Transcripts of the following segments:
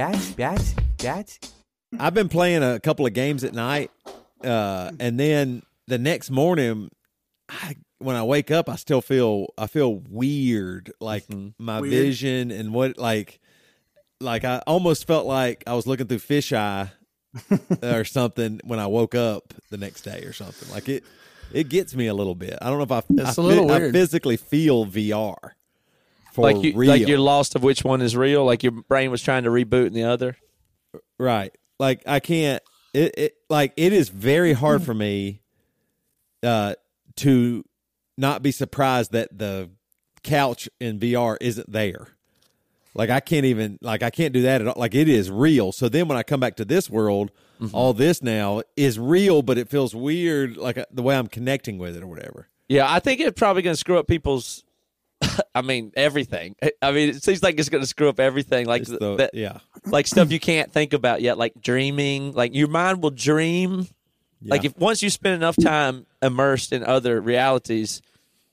Pять, pять, pять. I've been playing a couple of games at night, uh, and then the next morning, I, when I wake up, I still feel I feel weird, like my Weird. vision and what like like I almost felt like I was looking through fisheye or something when I woke up the next day or something. Like it it gets me a little bit. I don't know if I It's I a little I weird. physically feel VR for like you, real. like you're lost of which one is real. Like your brain was trying to reboot in the other. Right. Like I can't it, it like it is very hard for me uh to not be surprised that the couch in VR isn't there. Like I can't even like I can't do that at all. Like it is real. So then when I come back to this world, all this now is real, but it feels weird like uh, the way I'm connecting with it or whatever. Yeah, I think it's probably going to screw up people's. I mean, everything. I mean, it seems like it's going to screw up everything. Like the- that, yeah. like stuff you can't think about yet, like dreaming. Like your mind will dream. Like if once you spend enough time immersed in other realities,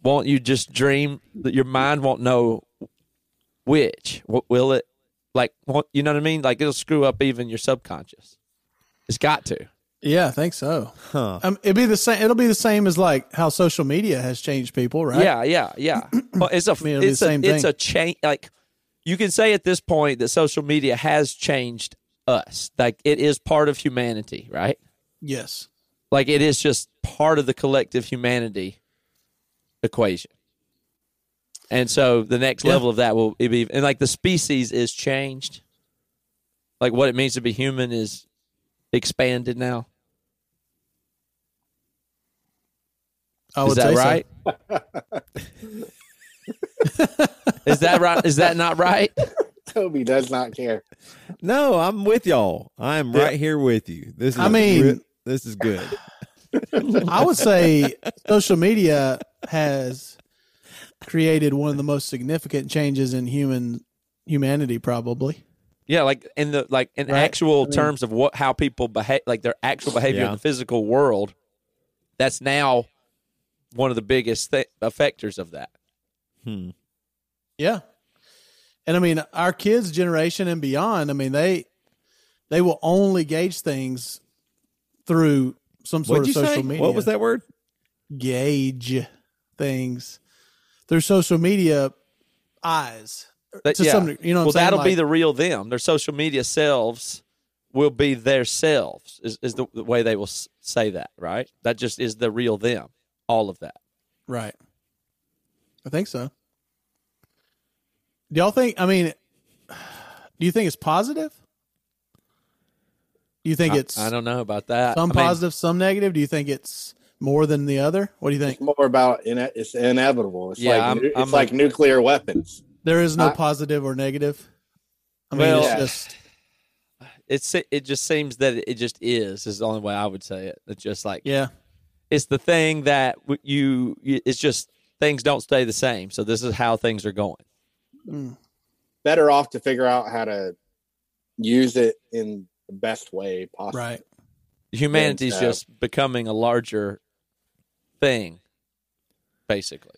won't you just dream that your mind won't know which? What will it? Like, won't- you know what I mean? Like it'll screw up even your subconscious. It's got to. Yeah, I think so. Huh. Um, it'd be the same. It'll be the same as like how social media has changed people, right? Yeah, yeah, yeah. Well, it's a mean, it's a same it's thing. a change. Like you can say at this point that social media has changed us. Like it is part of humanity, right? Yes. Like it is just part of the collective humanity equation. And so the next Yeah. level of that will be and like the species is changed. Like what it means to be human is expanded now. I Is that right? is that right? Is that not right? Toby does not care. No, I'm with y'all. I am right here with you. This is I mean- re- this is good. I would say social media has created one of the most significant changes in human humanity, probably. Yeah, like in the like in Right. actual I mean- terms of what how people behave, like their actual behavior Yeah. in the physical world. That's now one of the biggest th- effectors of that. Hmm. Yeah. And I mean, our kids' generation and beyond, I mean, they they will only gauge things through some sort What'd of social say? media. What was that word? Gauge things through social media eyes. That- to some degree, you know what well, I'm saying? that'll be Like- the real them. Their social media selves will be their selves. Is is the, the way they will say that, right? That just is the real them. All of that. Right. I think so. Do y'all think? I mean, do you think it's positive? Do you think I- it's I, don't know about that. some I mean, positive, some negative? Do you think it's more than the other? What do you think? It's more about ine- it's inevitable. It's Yeah, like I'm- it's I'm like a- nuclear weapons. There is no I- positive or negative. I mean, Well- it's just it's it just seems that it just is is the only way I would say it. It's just like yeah, it's the thing that you, you it's just things don't stay the same so this is how things are going Better off to figure out how to use it in the best way possible. right. humanity's uh, just becoming a larger thing basically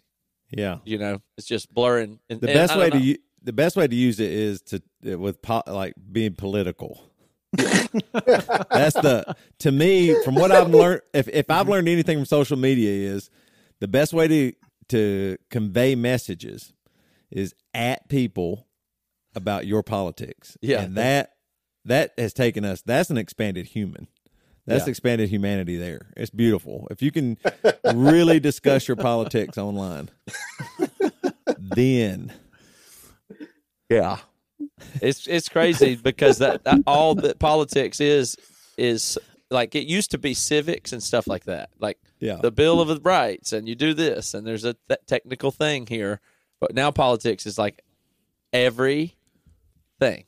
Yeah. you know it's just blurring and, The and best way don't to the best way to use it is to with po- like being political. That's the to me from what I've learned. If if I've learned anything from social media is the best way to to convey messages is at people about your politics. Yeah. and that that has taken us. That's an expanded human. That's Yeah. expanded humanity. There, it's beautiful. If you can really discuss your politics online, then yeah it's it's crazy because that, that all that politics is is like it used to be civics and stuff like that like yeah, the Bill of Rights, and you do this, and there's a th- technical thing here. But now politics is like every thing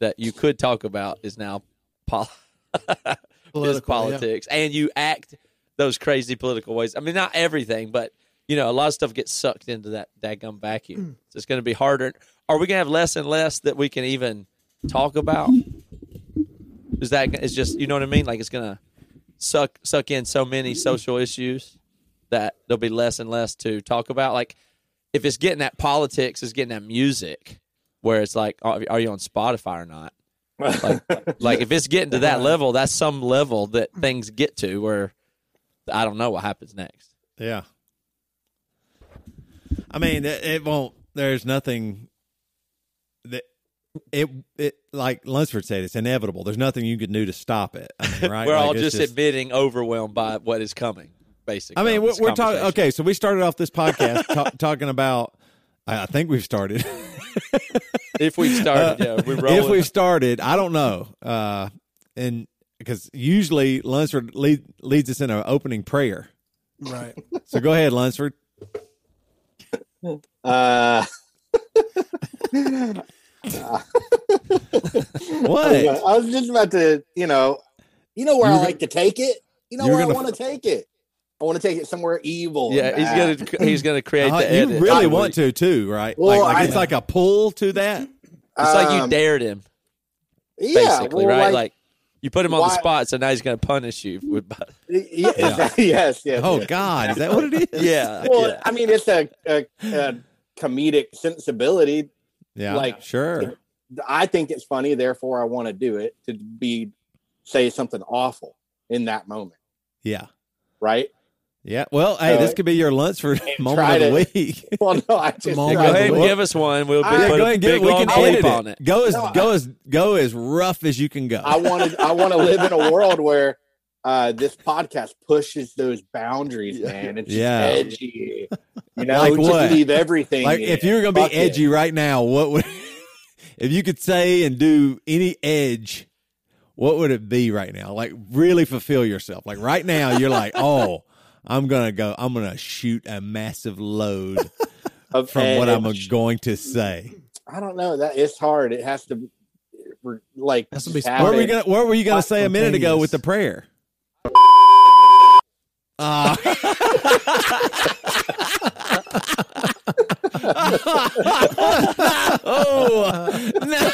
that you could talk about is now pol- is Political, yeah. politics, and you act those crazy political ways. I mean, not everything, but you know, a lot of stuff gets sucked into that daggum vacuum. Mm. so it's going to be harder. Are we going to have less and less that we can even talk about? Is that it's just you know what I mean? Like it's gonna suck suck in so many social issues that there'll be less and less to talk about. Like if it's getting that politics, it's getting that music, where it's like, are you on Spotify or not? Like, like if it's getting to that level, that's some level that things get to where I don't know what happens next. Yeah. I mean, it, it won't. There's nothing that it it like Lunsford said. It's inevitable. There's nothing you can do to stop it. I mean, right? We're Like, all it's just, admitting overwhelmed by what is coming. Basically, I mean, we're, we're talking. Okay, so we started off this podcast ta- talking about. I think we've started. If we started, yeah, we roll. if we started, I don't know. Uh, and because usually Lunsford lead, leads us in an opening prayer. Right. So go ahead, Lunsford. Uh, What? I was just about to, you know, you know where You I were like to take it. You know where I gonna- want to take it. I want to take it somewhere evil. yeah, and he's gonna he's gonna create Uh, the you edit. really I- want to too, right? Well, like, like I- it's like a pull to that. It's like you Um, dared him, yeah, basically, well, right? Like, you put him on the spot, so now he's gonna punish you. With, y- y- yes, yes. Oh yes. God, is that what it is? yeah, Well, yeah. I mean, it's a, a, a comedic sensibility. yeah, like- sure. I think it's funny, therefore I want to do it to be say something awful in that moment, Yeah, right? Yeah. Well, hey, this could be your Lunsford moment try of the to- week. Well, no, I just moment Go ahead and give us one. We'll be, I- yeah, put go ahead and get. big We can edit on it. it. Go as No, go as go as rough as you can go. I want to I want to live in a world where uh, this podcast pushes those boundaries, man. It's Yeah. edgy. You know, Like just what? leave everything. like in. if you were gonna be Fuck it. edgy right now, what would if you could say and do any edge? What would it be right now? Like really fulfill yourself. Like right now, you're like, oh, I'm gonna go. I'm gonna shoot a massive load Of from what I'm going to say. I don't know. That it's hard. It has to like Has to be What were you gonna What were you gonna say a minute ago with the prayer? Ah. oh no!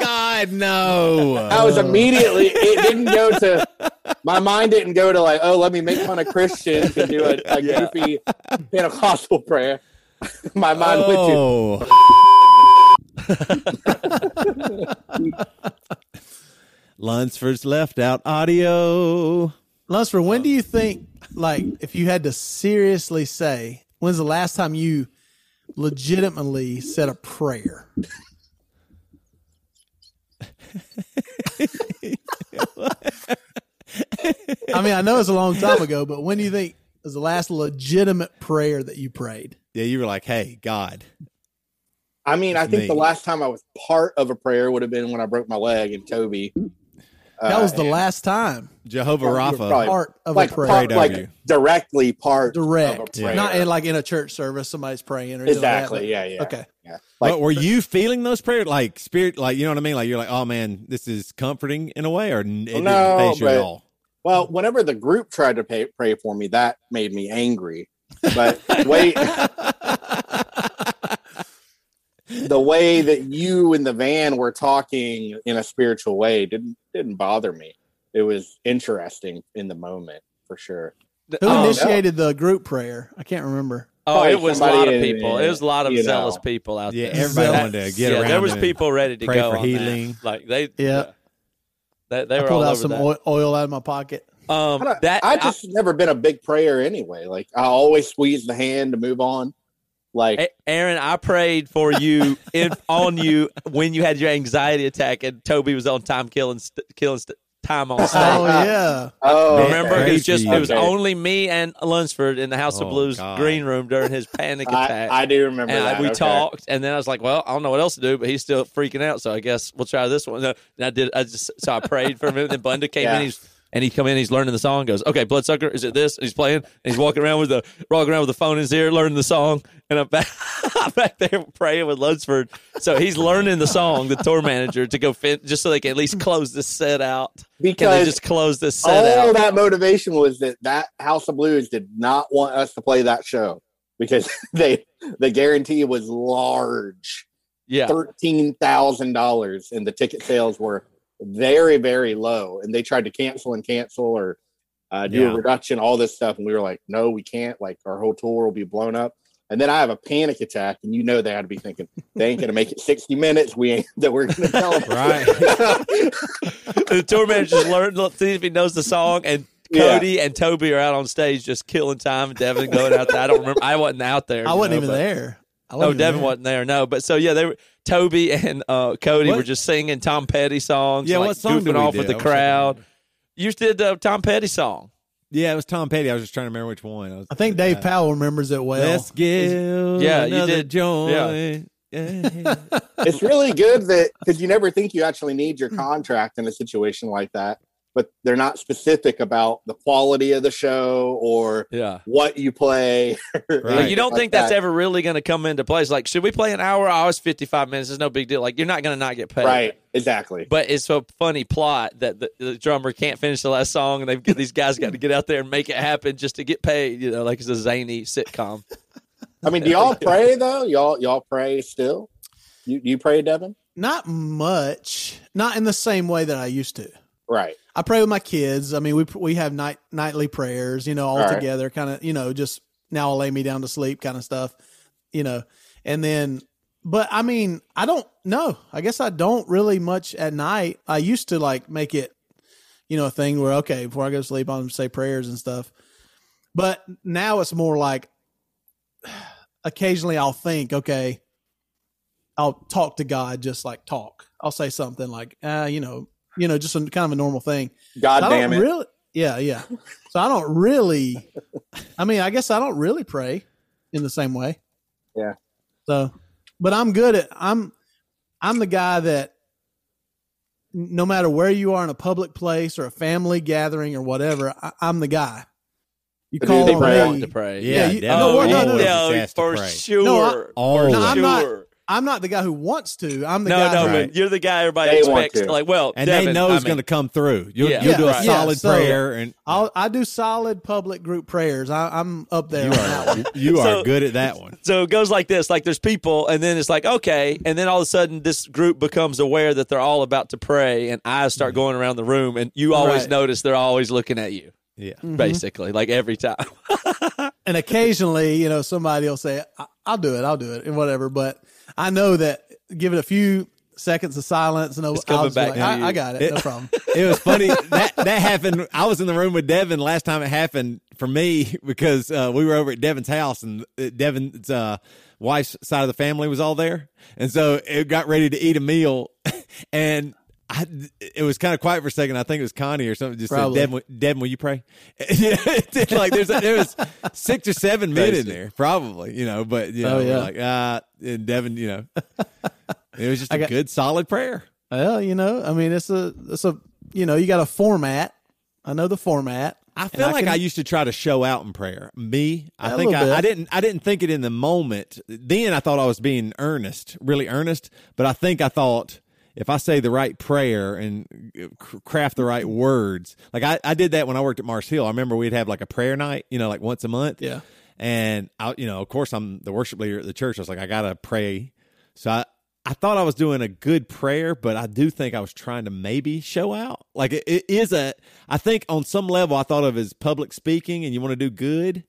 God no! I was immediately. It didn't go to. My mind didn't go to like, oh, let me make fun of Christians and do a, a Yeah. goofy Pentecostal prayer. My mind went to Oh. Lunsford's left out audio. Lunsford, when do you think, like, if you had to seriously say, when's the last time you legitimately said a prayer? I mean, I know it's a long time ago, but when do you think was the last legitimate prayer that you prayed? Yeah, you were like, "Hey, God." I mean, I think me. the last time I was part of a prayer would have been when I broke my leg in Toby. That was the Uh, last time. Jehovah Well, you were Rapha. probably- Part of like a prayer. part, like you. directly part of a Direct. prayer. Not in like in a church service, somebody's praying or anything like that, exactly. yeah, yeah. Okay. Yeah. Like but were you feeling those prayers, like spirit, like you know what I mean? Like you're like, "Oh man, this is comforting in a way," or n- it didn't No, phase you at but- all. Well, whenever the group tried to pay, pray for me, that made me angry. But wait, the way that you and the van were talking in a spiritual way didn't didn't bother me. It was interesting in the moment for sure. Who Oh, initiated the group prayer? I can't remember. Oh, Probably it was a lot of in- people. It was a lot of zealous know. people out Yeah, there. Yeah, everybody That- wanted to get yeah, around. there was people ready to pray go for on that. healing. Like they, Yeah. they, they I were pulled all out over some that. oil, oil out of my pocket. Um, I, that I just never been a big prayer anyway. Like I always squeeze the hand to move on. Like A- Aaron, I prayed for you in, on you when you had your anxiety attack, and Toby was on time killing st- killing st- time on stage. Oh yeah. oh, Remember, it was just it was Okay. only me and Lunsford in the House of Oh, Blues God. green room during his panic attack. I do remember and I- that. we okay. talked, and then I was like, "Well, I don't know what else to do," but he's still freaking out, so I guess we'll try this one. And I did. I just so I prayed for a minute. Then Bunda came Yeah. in. He's and he come in. He's learning the song. Goes, "Okay, Bloodsucker, is it this?" And he's playing. And he's walking around with the walking around with the phone in his ear, learning the song. And I'm back, I'm back there praying with Lunsford. So he's learning the song, the tour manager, to go fin- just so they can at least close this set out. Can they because just close this set all out? All that motivation was that that House of Blues did not want us to play that show because they the guarantee was large Yeah. thirteen thousand dollars, and the ticket sales were very, very low. And they tried to cancel and cancel or uh, do Yeah. a reduction, all this stuff, and we were like, no, we can't. Like our whole tour will be blown up. And then I have a panic attack, and you know they had to be thinking they ain't gonna make it sixty minutes. We ain't that we're gonna tell them Right. the tour manager just learned, look, see if he knows the song, and Yeah. Cody and Toby are out on stage just killing time, and Devin going out there. I don't remember. I wasn't out there. I wasn't know, even but- there. I Oh, wasn't Devin there. wasn't there. No, but so yeah, they were. Toby and uh, Cody What? were just singing Tom Petty songs. Yeah, like, what song goofing did we off do? with the I wish I could crowd. You just did the Tom Petty song. Yeah, it was Tom Petty. I was just trying to remember which one. I, was, I think Dave uh, Powell remembers it well. Let's give Yeah, you did. joy. Yeah. it's really good that because you never think you actually need your contract in a situation like that, but they're not specific about the quality of the show or Yeah. what you play. Right. You don't Like think that's that. ever really going to come into place? Like, should we play an hour? Oh, it's 55 minutes. It's no big deal. Like, you're not going to not get paid. right? Exactly. But it's a funny plot that the, the drummer can't finish the last song, and they've these guys got to get out there and make it happen just to get paid. You know, like it's a zany sitcom. I mean, do y'all pray though? Y'all y'all pray still? You you pray, Devin? Not much. Not in the same way that I used to. Right. I pray with my kids. I mean, we we have night nightly prayers, you know, all, All right. together, kind of, you know, just now I'll lay me down to sleep kind of stuff, you know. And then but I mean, I don't know. I guess I don't really much at night. I used to like make it, you know, a thing where okay, before I go to sleep, I'm say prayers and stuff. But now it's more like occasionally I'll think, okay, I'll talk to God just like talk. I'll say something like, uh, you know, you know, just a, kind of a normal thing. God I damn it. Really, yeah, yeah. So I don't really. I mean, I guess I don't really pray in the same way. Yeah. So, but I'm good at. I'm. I'm the guy that. No matter where you are in a public place or a family gathering or whatever, I, I'm the guy. You To call the on me. to pray. Yeah, you- Devin no, no, no, always no. is for sure. No, I- for Always. No, I'm not- sure. I'm not the guy who wants to. I'm the No, guy. no, who, Right. but you're the guy everybody They expects. to. Like, well, and Devin, they know I it's mean, going to come through. You'll, Yeah. you'll do a Yeah, solid so- prayer, and I'll, I do solid public group prayers. I, I'm up there. you on that one. are you are So- good at that one. So it goes like this: like there's people, and then it's like okay, and then all of a sudden this group becomes aware that they're all about to pray, and eyes start mm-hmm. going around the room, and you always Right. notice they're always looking at you, Yeah, mm-hmm. basically, like every time. and occasionally, you know, somebody will say, "I'll do it, I'll do it," and whatever. But I know that give it a few seconds of silence, and It's coming back like, I. I got it, no problem. it was funny that that happened. I was in the room with Devin last time it happened for me because uh, we were over at Devin's house and uh, Devin's uh, wife's side of the family was all there, and so it got ready to eat a meal, and. I, it was kind of quiet for a second. I think it was Connie or something. Just Probably. said, "Devin, will- Devin, will you pray?" Like there's there was six or seven men in there, probably, you know. But you know, Oh, yeah. like ah, and Devin, you know, it was just I a got- good, solid prayer. Well, you know, I mean, it's a, it's a, you know, you got a format. I know the format. I feel like can- I used to try to show out in prayer. Me, I think I, I didn't. I didn't think it in the moment. Then I thought I was being earnest, really earnest. But I think I thought if I say the right prayer and uh, craft the right words, like I, I did that when I worked at Mars Hill. I remember we'd have like a prayer night, you know, like once a month. Yeah. And I, you know, of course, I'm the worship leader at the church. I was like, I gotta pray. So I, I thought I was doing a good prayer, but I do think I was trying to maybe show out. Like it, it is a, I think on some level I thought of as public speaking, and you want to do good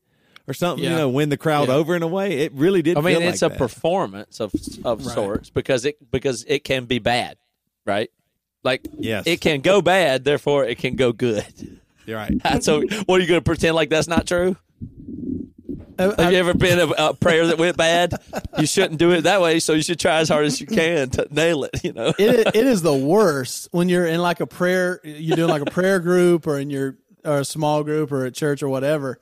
or something, you know, win the crowd Yeah. over in a way. It really did. I mean, feel it's like a that. performance of of Right. sorts because it because it can be bad, right? Like Yes. it can go bad, therefore it can go good. You're right. So, what are you going to pretend like that's not true? Uh, Have you ever been a, a prayer that went bad? You shouldn't do it that way. So you should try as hard as you can to nail it. You know. it, it is the worst when you're in like a prayer you're doing like a prayer group or in your or a small group or at church or whatever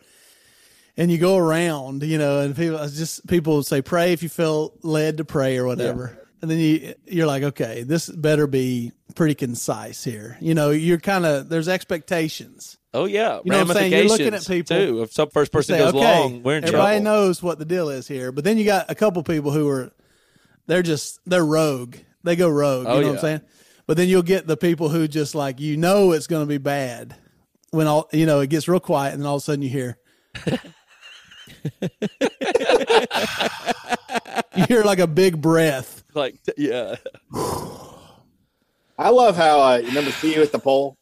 and you go around you know and people just people say pray if you feel led to pray or whatever and then you you're like okay this better be pretty concise here you know you're kind of there's expectations Oh yeah, You know what I'm saying? You're looking at people. too. If some first person Say, goes okay, long, we're in everybody trouble. knows what the deal is here but then you got a couple people who are they're just they're rogue they go rogue Oh, you know what i'm saying but then you'll get the people who just like you know it's going to be bad when all you know it gets real quiet and then all of a sudden you hear you hear like a big breath like yeah. I love how uh, remember see you at the pole.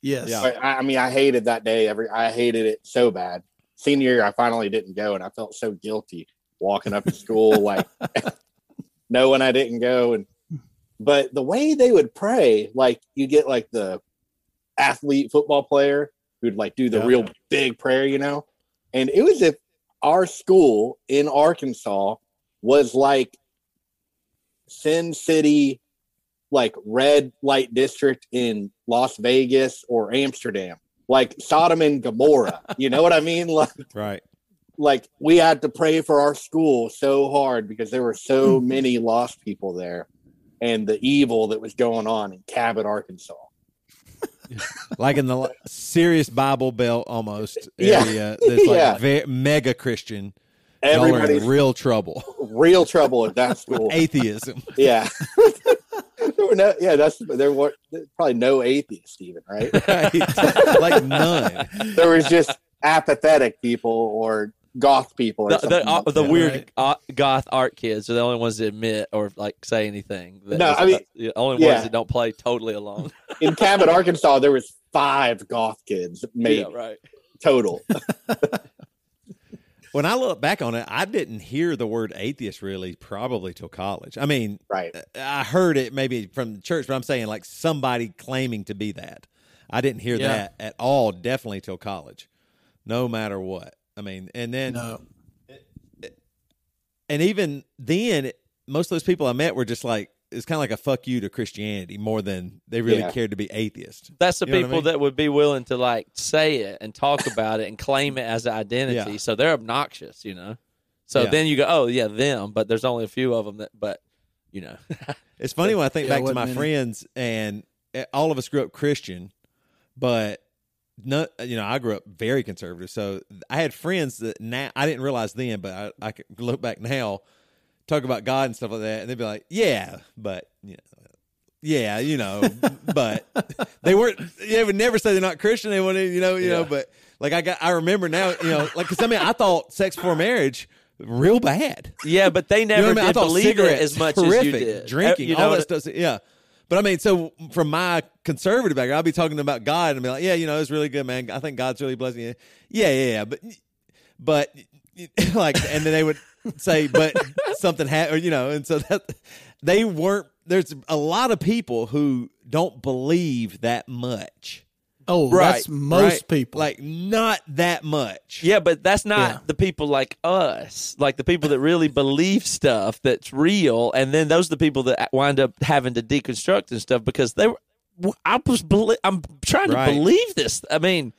Yes. Yeah. I, I mean, I hated that day. Every I hated it so bad. Senior year, I finally didn't go, and I felt so guilty walking up to school, like knowing I didn't go. And but the way they would pray, like you get like the athlete football player who'd like do the Yeah. real big prayer, you know. And it was if our school in Arkansas was like Sin City, like red light district in Las Vegas or Amsterdam, like Sodom and Gomorrah. You know what I mean? Like, Right. like we had to pray for our school so hard because there were so hmm. many lost people there, and the evil that was going on in Cabot, Arkansas. Like in the serious Bible Belt almost Yeah. area that's like Yeah. ve- mega Christian. Y'all are Everybody's in real trouble. real trouble at that school. Atheism. Yeah. there were no, yeah, that's there were probably no atheists even, right? Right. like none. There was just apathetic people or goth people or The, the, uh, like the that. weird Right. uh, goth art kids are the only ones that admit or like say anything. That No, I mean- the only yeah. ones that don't play totally along. in Cabot, Arkansas, there was five goth kids, maybe yeah, right. total. When I look back on it, I didn't hear the word atheist really probably till college. I mean, Right. I heard it maybe from the church, but I'm saying like somebody claiming to be that. I didn't hear Yeah. that at all, definitely till college, no matter what. I mean, and then, No. and even then, most of those people I met were just like, it's kind of like a fuck you to Christianity more than they really Yeah. cared to be atheist. That's the You know what I people mean? that would be willing to like say it and talk about it and claim it as an identity. Yeah. So they're obnoxious, you know. So Yeah. then you go, oh yeah, them. But there's only a few of them that. But you know, It's funny when I think Yeah, back to my many. friends, and eh, all of us grew up Christian, but not, you know, I grew up very conservative. So I had friends that now I didn't realize then, but I, I could look back now, talk about God and stuff like that, and they'd be like, "Yeah, but you know, yeah, you know, but they weren't. They would never say they're not Christian. They wouldn't, you know, you know. But like I got, I remember now, you know, like because I mean, I thought sex before marriage real bad. yeah, but they You know never I mean? I thought believe it as much horrific, as you did. Drinking, you know, all that stuff. Yeah. But I mean, so from my conservative background, I'll be talking about God and be like, yeah, you know, it's really good, man. I think God's really blessing you. Yeah, yeah, yeah. But, but like, and then they would say, but something happened, you know, and so that they weren't, there's a lot of people who don't believe that much. Oh, Right, that's most right? people. Like, not that much. Yeah, but that's not Yeah. the people like us, like the people that really believe stuff that's real, and then those are the people that wind up having to deconstruct and stuff because they were. I was, belie- I'm trying to believe this. I mean,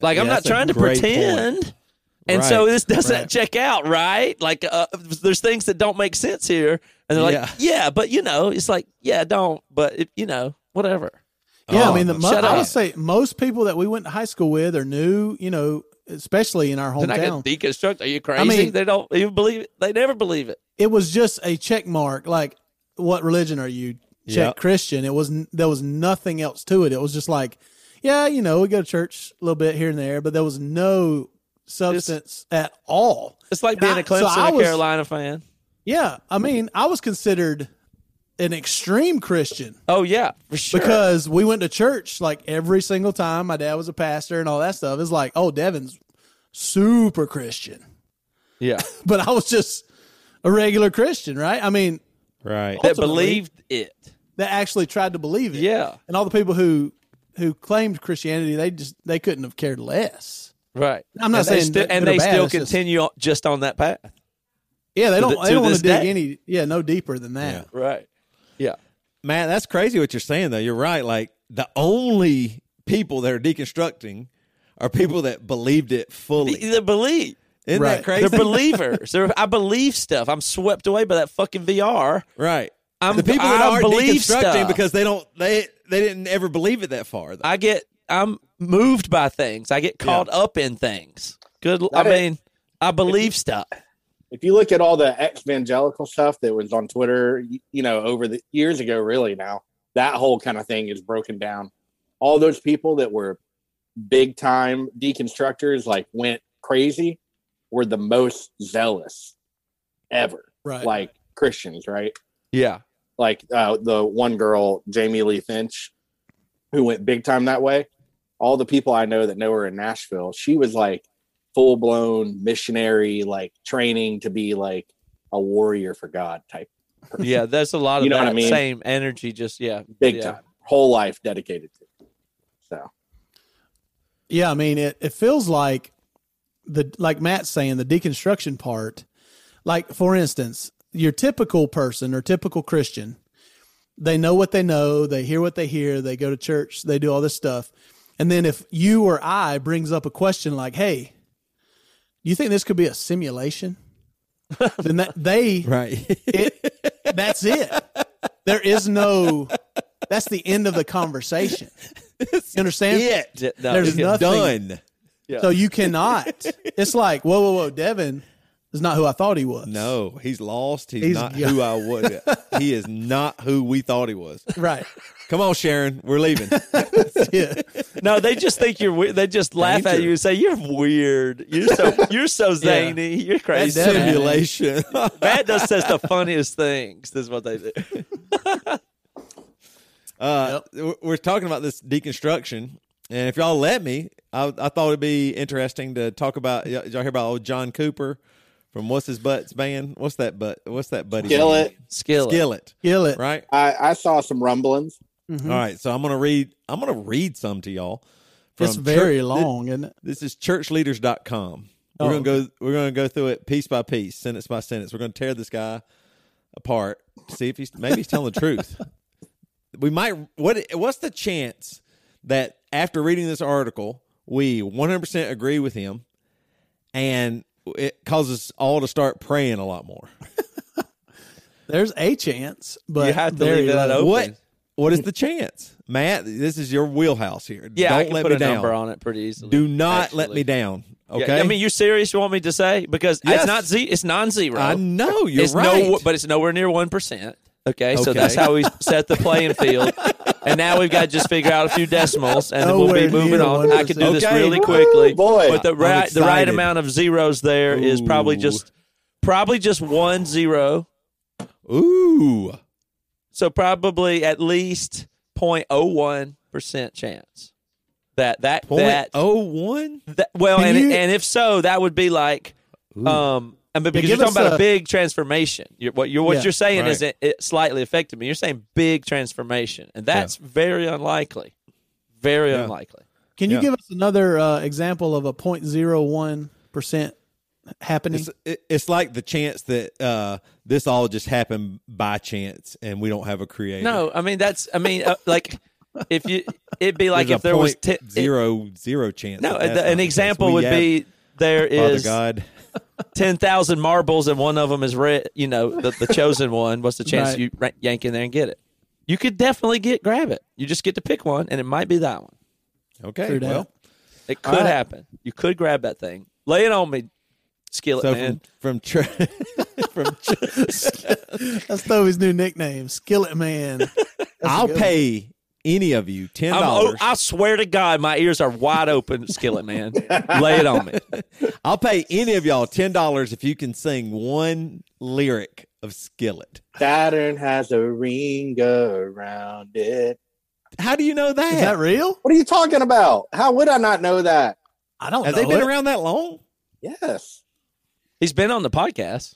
like I'm not trying to great pretend, and so this doesn't right. check out, right? Like, uh, there's things that don't make sense here, and they're like, Yeah. yeah, but you know, it's like, yeah, don't, but it, you know, whatever. Yeah, Oh, I mean, the, mo- I would say most people that we went to high school with are new, you know, especially in our They're not hometown. deconstruct. Are you crazy? I mean- they don't even believe it. They never believe it. it was just a check mark like what religion are you check Yep. christian it was there was nothing else to it it was just like yeah you know we go to church a little bit here and there but there was no substance at all It's like And being I- a Clemson so was- Carolina fan. yeah i mean i was considered an extreme christian Oh yeah, for sure. because we went to church like every single time my dad was a pastor and all that stuff it's like oh devin's super christian yeah, but i was just a regular christian right i mean Right. that believed it. that actually tried to believe it. Yeah. And all the people who who claimed Christianity, they just they couldn't have cared less. Right. I'm not and they saying still, good and or they bad, still it's just- continue just on that path. Yeah, they don't the- they to don't want to dig day. any yeah, no deeper than that. Right. Yeah. Man, that's crazy what you're saying though. You're right. Like the only people that are deconstructing are people that believed it fully. They believe. Isn't Right. that crazy? They're believers. They're, I believe stuff. I'm swept away by that fucking VR. right. I'm, the people that I aren't believe deconstructing stuff. because they don't they they didn't ever believe it that far. though. I get I'm moved by things. I get caught up in things. Good. I That is- mean, I believe stuff. If you look at all the ex-evangelical stuff that was on Twitter, you know, over the years ago, really now, that whole kind of thing is broken down. All those people that were big time deconstructors, like went crazy, were the most zealous ever, Right. like Christians, right? Yeah. like uh, the one girl, Jamie Lee Finch, who went big time that way. All the people I know that know her in Nashville, she was like full blown missionary, like training to be like a warrior for God type. person. Yeah. There's a lot of You know that what I mean? same energy. Just yeah. big yeah. time, whole life dedicated to. it. So Yeah, I mean it. It feels like the like Matt's saying the deconstruction part. Like for instance, your typical person or typical Christian, they know what they know, they hear what they hear, they go to church, they do all this stuff, and then if you or I brings up a question like, "Hey, you think this could be a simulation?" then that they Right. it, that's it. There is no. That's the end of the conversation. You understand? it. Yeah, no, There's nothing- Done. So you cannot. It's like, whoa, whoa, whoa, Devin is not who I thought he was. No, he's lost. He's, He's not gone. who I was. he is not who we thought he was. Right. Come on, Sharon. We're leaving. Yeah. No, they just think you're weird. They just laugh at you and say you're weird. You're so you're so zany. You're crazy. Devin. Simulation. Matt does says the funniest things. This is what they do. Uh, we're- We're talking about this deconstruction, and if y'all let me, I, I thought it'd be interesting to talk about. y'all hear about old John Cooper from what's his butts band? What's that butt? What's that buddy? Skillet. band? Skillet. Skillet. Kill it. Right. I, I saw some rumblings. Mhm. All right. So I'm gonna read. I'm gonna read some to y'all. It's from very church- long, isn't it? This is churchleaders.com. We're Oh, gonna go. We're gonna go through it piece by piece, sentence by sentence. We're gonna tear this guy apart. See if he's maybe he's telling the truth. We might. What? What's the chance that after reading this article, we 100% agree with him, and it causes all to start praying a lot more? There's a chance, but You have to leave that open. What? What is the chance, Matt? This is your wheelhouse here. Yeah, Don't I can let put me a down. number on it pretty easily. Do not let me down. Yeah, Okay. I mean, you serious? You want me to say because Yes. it's not z. It's non-zero. I know you're it's right. no, but it's nowhere near one percent. Okay, so Okay. that's how we set the playing field. And now we've got to just figure out a few decimals, and then we'll be moving on. I can do this Okay. really Woo, quickly, boy. but the right the right amount of zeros there is probably just probably just one zero. Ooh. So probably at least 0.01 percent chance that that Point that, oh one. that well, Can and you- and if so, that would be like um. I mean, because give you're talking about a, a- big transformation. You're, what you're what Yeah. you're saying is it, it slightly affected me. You're saying big transformation, and that's very unlikely. Very Yeah. unlikely. Can you Yeah. give us another uh, example of a 0.01 percent happening? It's, it- it's like the chance that uh, this all just happened by chance and we don't have a creator. No, I mean that's. I mean, uh, like if you, it'd be like There's if a there was point ten, it- zero zero chance. no, that the- an example would have be there Father is God. Ten thousand marbles and one of them is red. You know, the, the chosen one. What's the chance Right. you yank in there and get it? You could definitely get grab it. You just get to pick one, and it might be that one. Okay, True that. well, It could right. happen. You could grab that thing. Lay it on me, skillet so man. from from church from church, That's Toby's new nickname, Skillet Man. That's a I'll good pay any of you ten I'm, oh, dollars. I swear to God, my ears are wide open, skillet man. Lay it on me. I'll pay any of y'all ten dollars if you can sing one lyric of Skillet. Saturn has a ring around it. How do you know that? one. Is that real? What are you talking about? How would I not know that? I don't Have know. they been it. around that long? Yes. He's been on the podcast.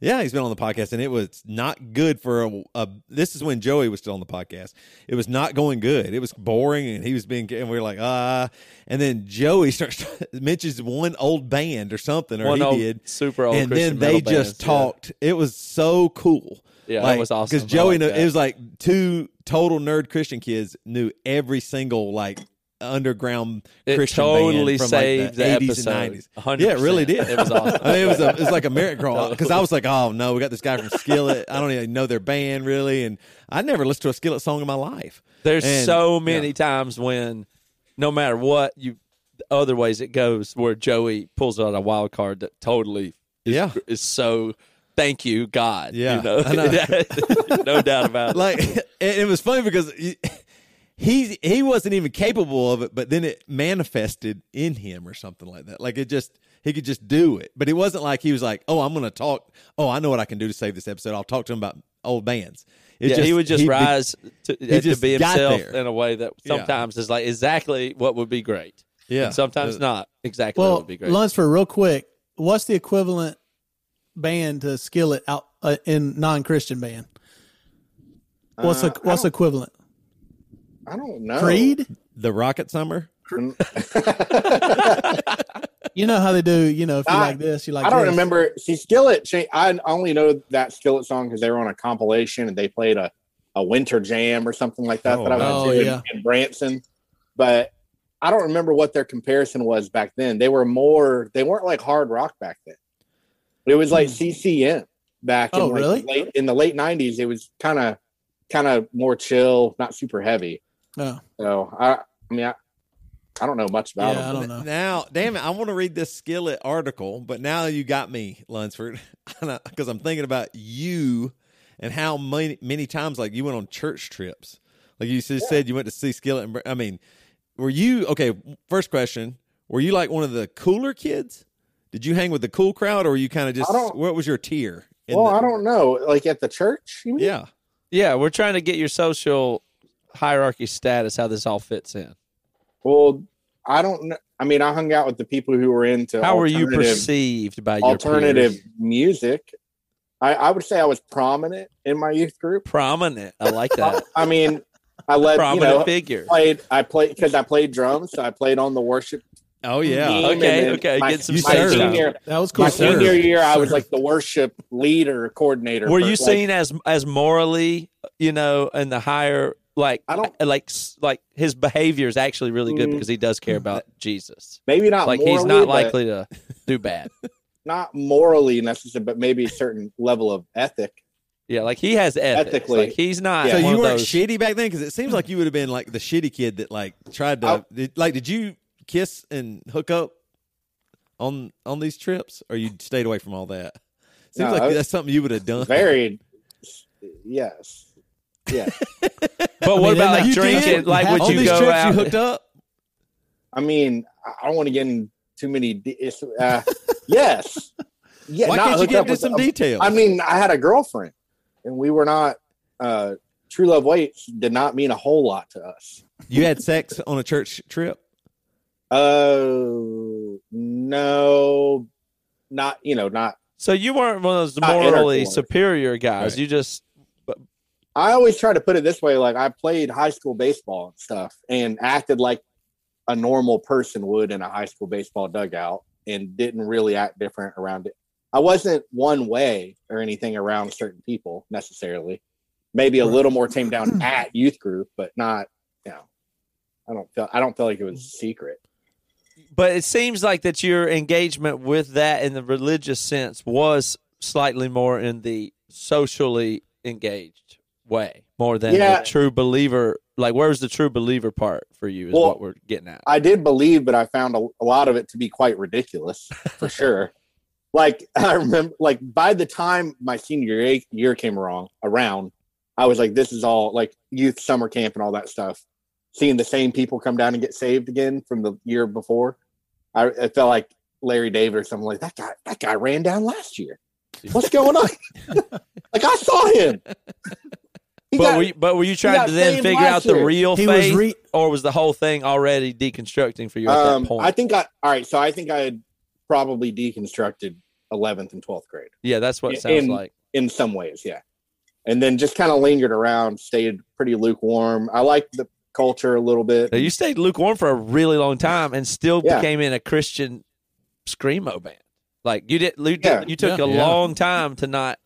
Yeah, he's been on the podcast, and it was not good for a, a. This is when Joey was still on the podcast. It was not going good. It was boring, and he was being. And we were like, ah. And then Joey starts mentions one old band or something, or One he did, super old and Christian then they just bands, yeah. talked. It was so cool. Yeah, that was awesome. Because Joey, like knew, it was like two total nerd Christian kids knew every single like underground It Christian totally band from saved like the the, 80s episode. and 90s. 100%. Yeah, it really did. It was awesome. I mean, it was a, it was like a miracle because I was like, oh no, we got this guy from Skillet. I don't even know their band really, and I never listened to a Skillet song in my life. There's And- so many yeah. times when, no matter what you, other ways it goes, where Joey pulls out a wild card that totally is, Yeah. is so. Thank you, God. Yeah, you know, know. no doubt about it. Like it, it was funny because. He, he he wasn't even capable of it, but then it manifested in him or something like that. Like it just he could just do it. But it wasn't like he was like, "Oh, I'm going to talk. Oh, I know what I can do to save this episode. I'll talk to him about old bands." It yeah, he would just he- rise to, to just be himself in a way that Yeah. sometimes is like exactly what would be great. Yeah, And sometimes Uh, not exactly what Well, would be great. Lunsford, real quick, what's the equivalent band to Skillet out uh, in non-Christian band? What's Uh, the what's equivalent? I don't know. Creed? the Rocket Summer. You know how they do. You know, if you I- like this, you like. I don't this. remember. See, Skillet. I only know that Skillet song because they were on a compilation and they played a, a winter jam or something like that Oh, that I oh, went wow. to oh, in- yeah. in, Branson. But I don't remember what their comparison was back then. They were more. They weren't like hard rock back then. It was like hmm. CCM back in Oh, like really? late in the late nineties. It was kind of kind of more chill, not super heavy. Oh, So I, I mean, I, I don't know much about yeah, I don't know. Now, damn it, I want to read this Skillet article, but now you got me, Lunsford, because I'm thinking about you and how many many times like you went on church trips. Like you just said, you went to see Skillet. And, I mean, were you okay? First question: Were you like one of the cooler kids? Did you hang with the cool crowd, or were you kind of just? What was your tier? Well, the- I don't know. Like at the church, you mean? Yeah, yeah, we're trying to get your social hierarchy status, how this all fits in. Well, I don't know. I mean, I hung out with the people who were into How were you perceived by your alternative peers? music. I, I would say I was prominent in my youth group. Prominent. I like that. I mean, I led, you Prominent know, figure. played. I played because I played drums, so I played on the worship oh yeah. team. Okay, okay, My, get some my service. senior, That was cool. my Sir. senior year, I was like the worship leader, coordinator. Were for, you like, seen as as morally, you know, in the higher like I don't- like like his behavior is actually really good Mm. because he does care about Jesus. Maybe not Like morally, he's not likely to do bad. not morally necessarily, but maybe a certain level of ethic. Yeah, like he has ethics. Ethically. Like he's not. So one you weren't those, shitty back then, because it seems like you would have been like the shitty kid that like tried to did, like. Did you kiss and hook up on on these trips, or you stayed away from all that? Seems No, like I- that's something you would have done. Very, yes, yeah. But I what mean, about like drinking? did? Like You would you go out? you hooked up? I mean, I don't want to get in too many. De- uh, yes, yeah. Why not can't you get into with- some details? I mean, I had a girlfriend, and we were not. Uh, True love waits did not mean a whole lot to us. you had sex on a church trip. Oh no, not you know, not. So you weren't one of those morally superior guys. Right. You just I always try to put it this way: like I played high school baseball and stuff, and acted like a normal person would in a high school baseball dugout, and didn't really act different around it. I wasn't one way or anything around certain people necessarily. Maybe a little more tamed down at youth group, but not. You know, I don't feel. I don't feel like it was mm-hmm. secret. but it seems like that your engagement with that in the religious sense was slightly more in the socially engaged way more than Yeah. the true believer like where's the true believer part for you is Well, what we're getting at I did believe, but I found a, a lot of it to be quite ridiculous for sure. Like I remember, like by the time my senior year, year came around, around, I was like, this is all like youth summer camp and all that stuff. Seeing the same people come down and get saved again from the year before, I it felt like Larry David or something like that guy. That guy ran down last year. What's going on? like I saw him. He but got- were you, but were you trying to then figure last out the real He was re- or was the whole thing already deconstructing for you at um, that point I think I all right. So I think I had probably deconstructed eleventh and twelfth grade. yeah that's what it sounds in- like in some ways, yeah. And then just kind of lingered around, stayed pretty lukewarm. I liked the culture a little bit. Now, you stayed lukewarm for a really long time and still Yeah. became in a Christian screamo band. Like you did, you, did- Yeah. you took Yeah. a Yeah. long time to not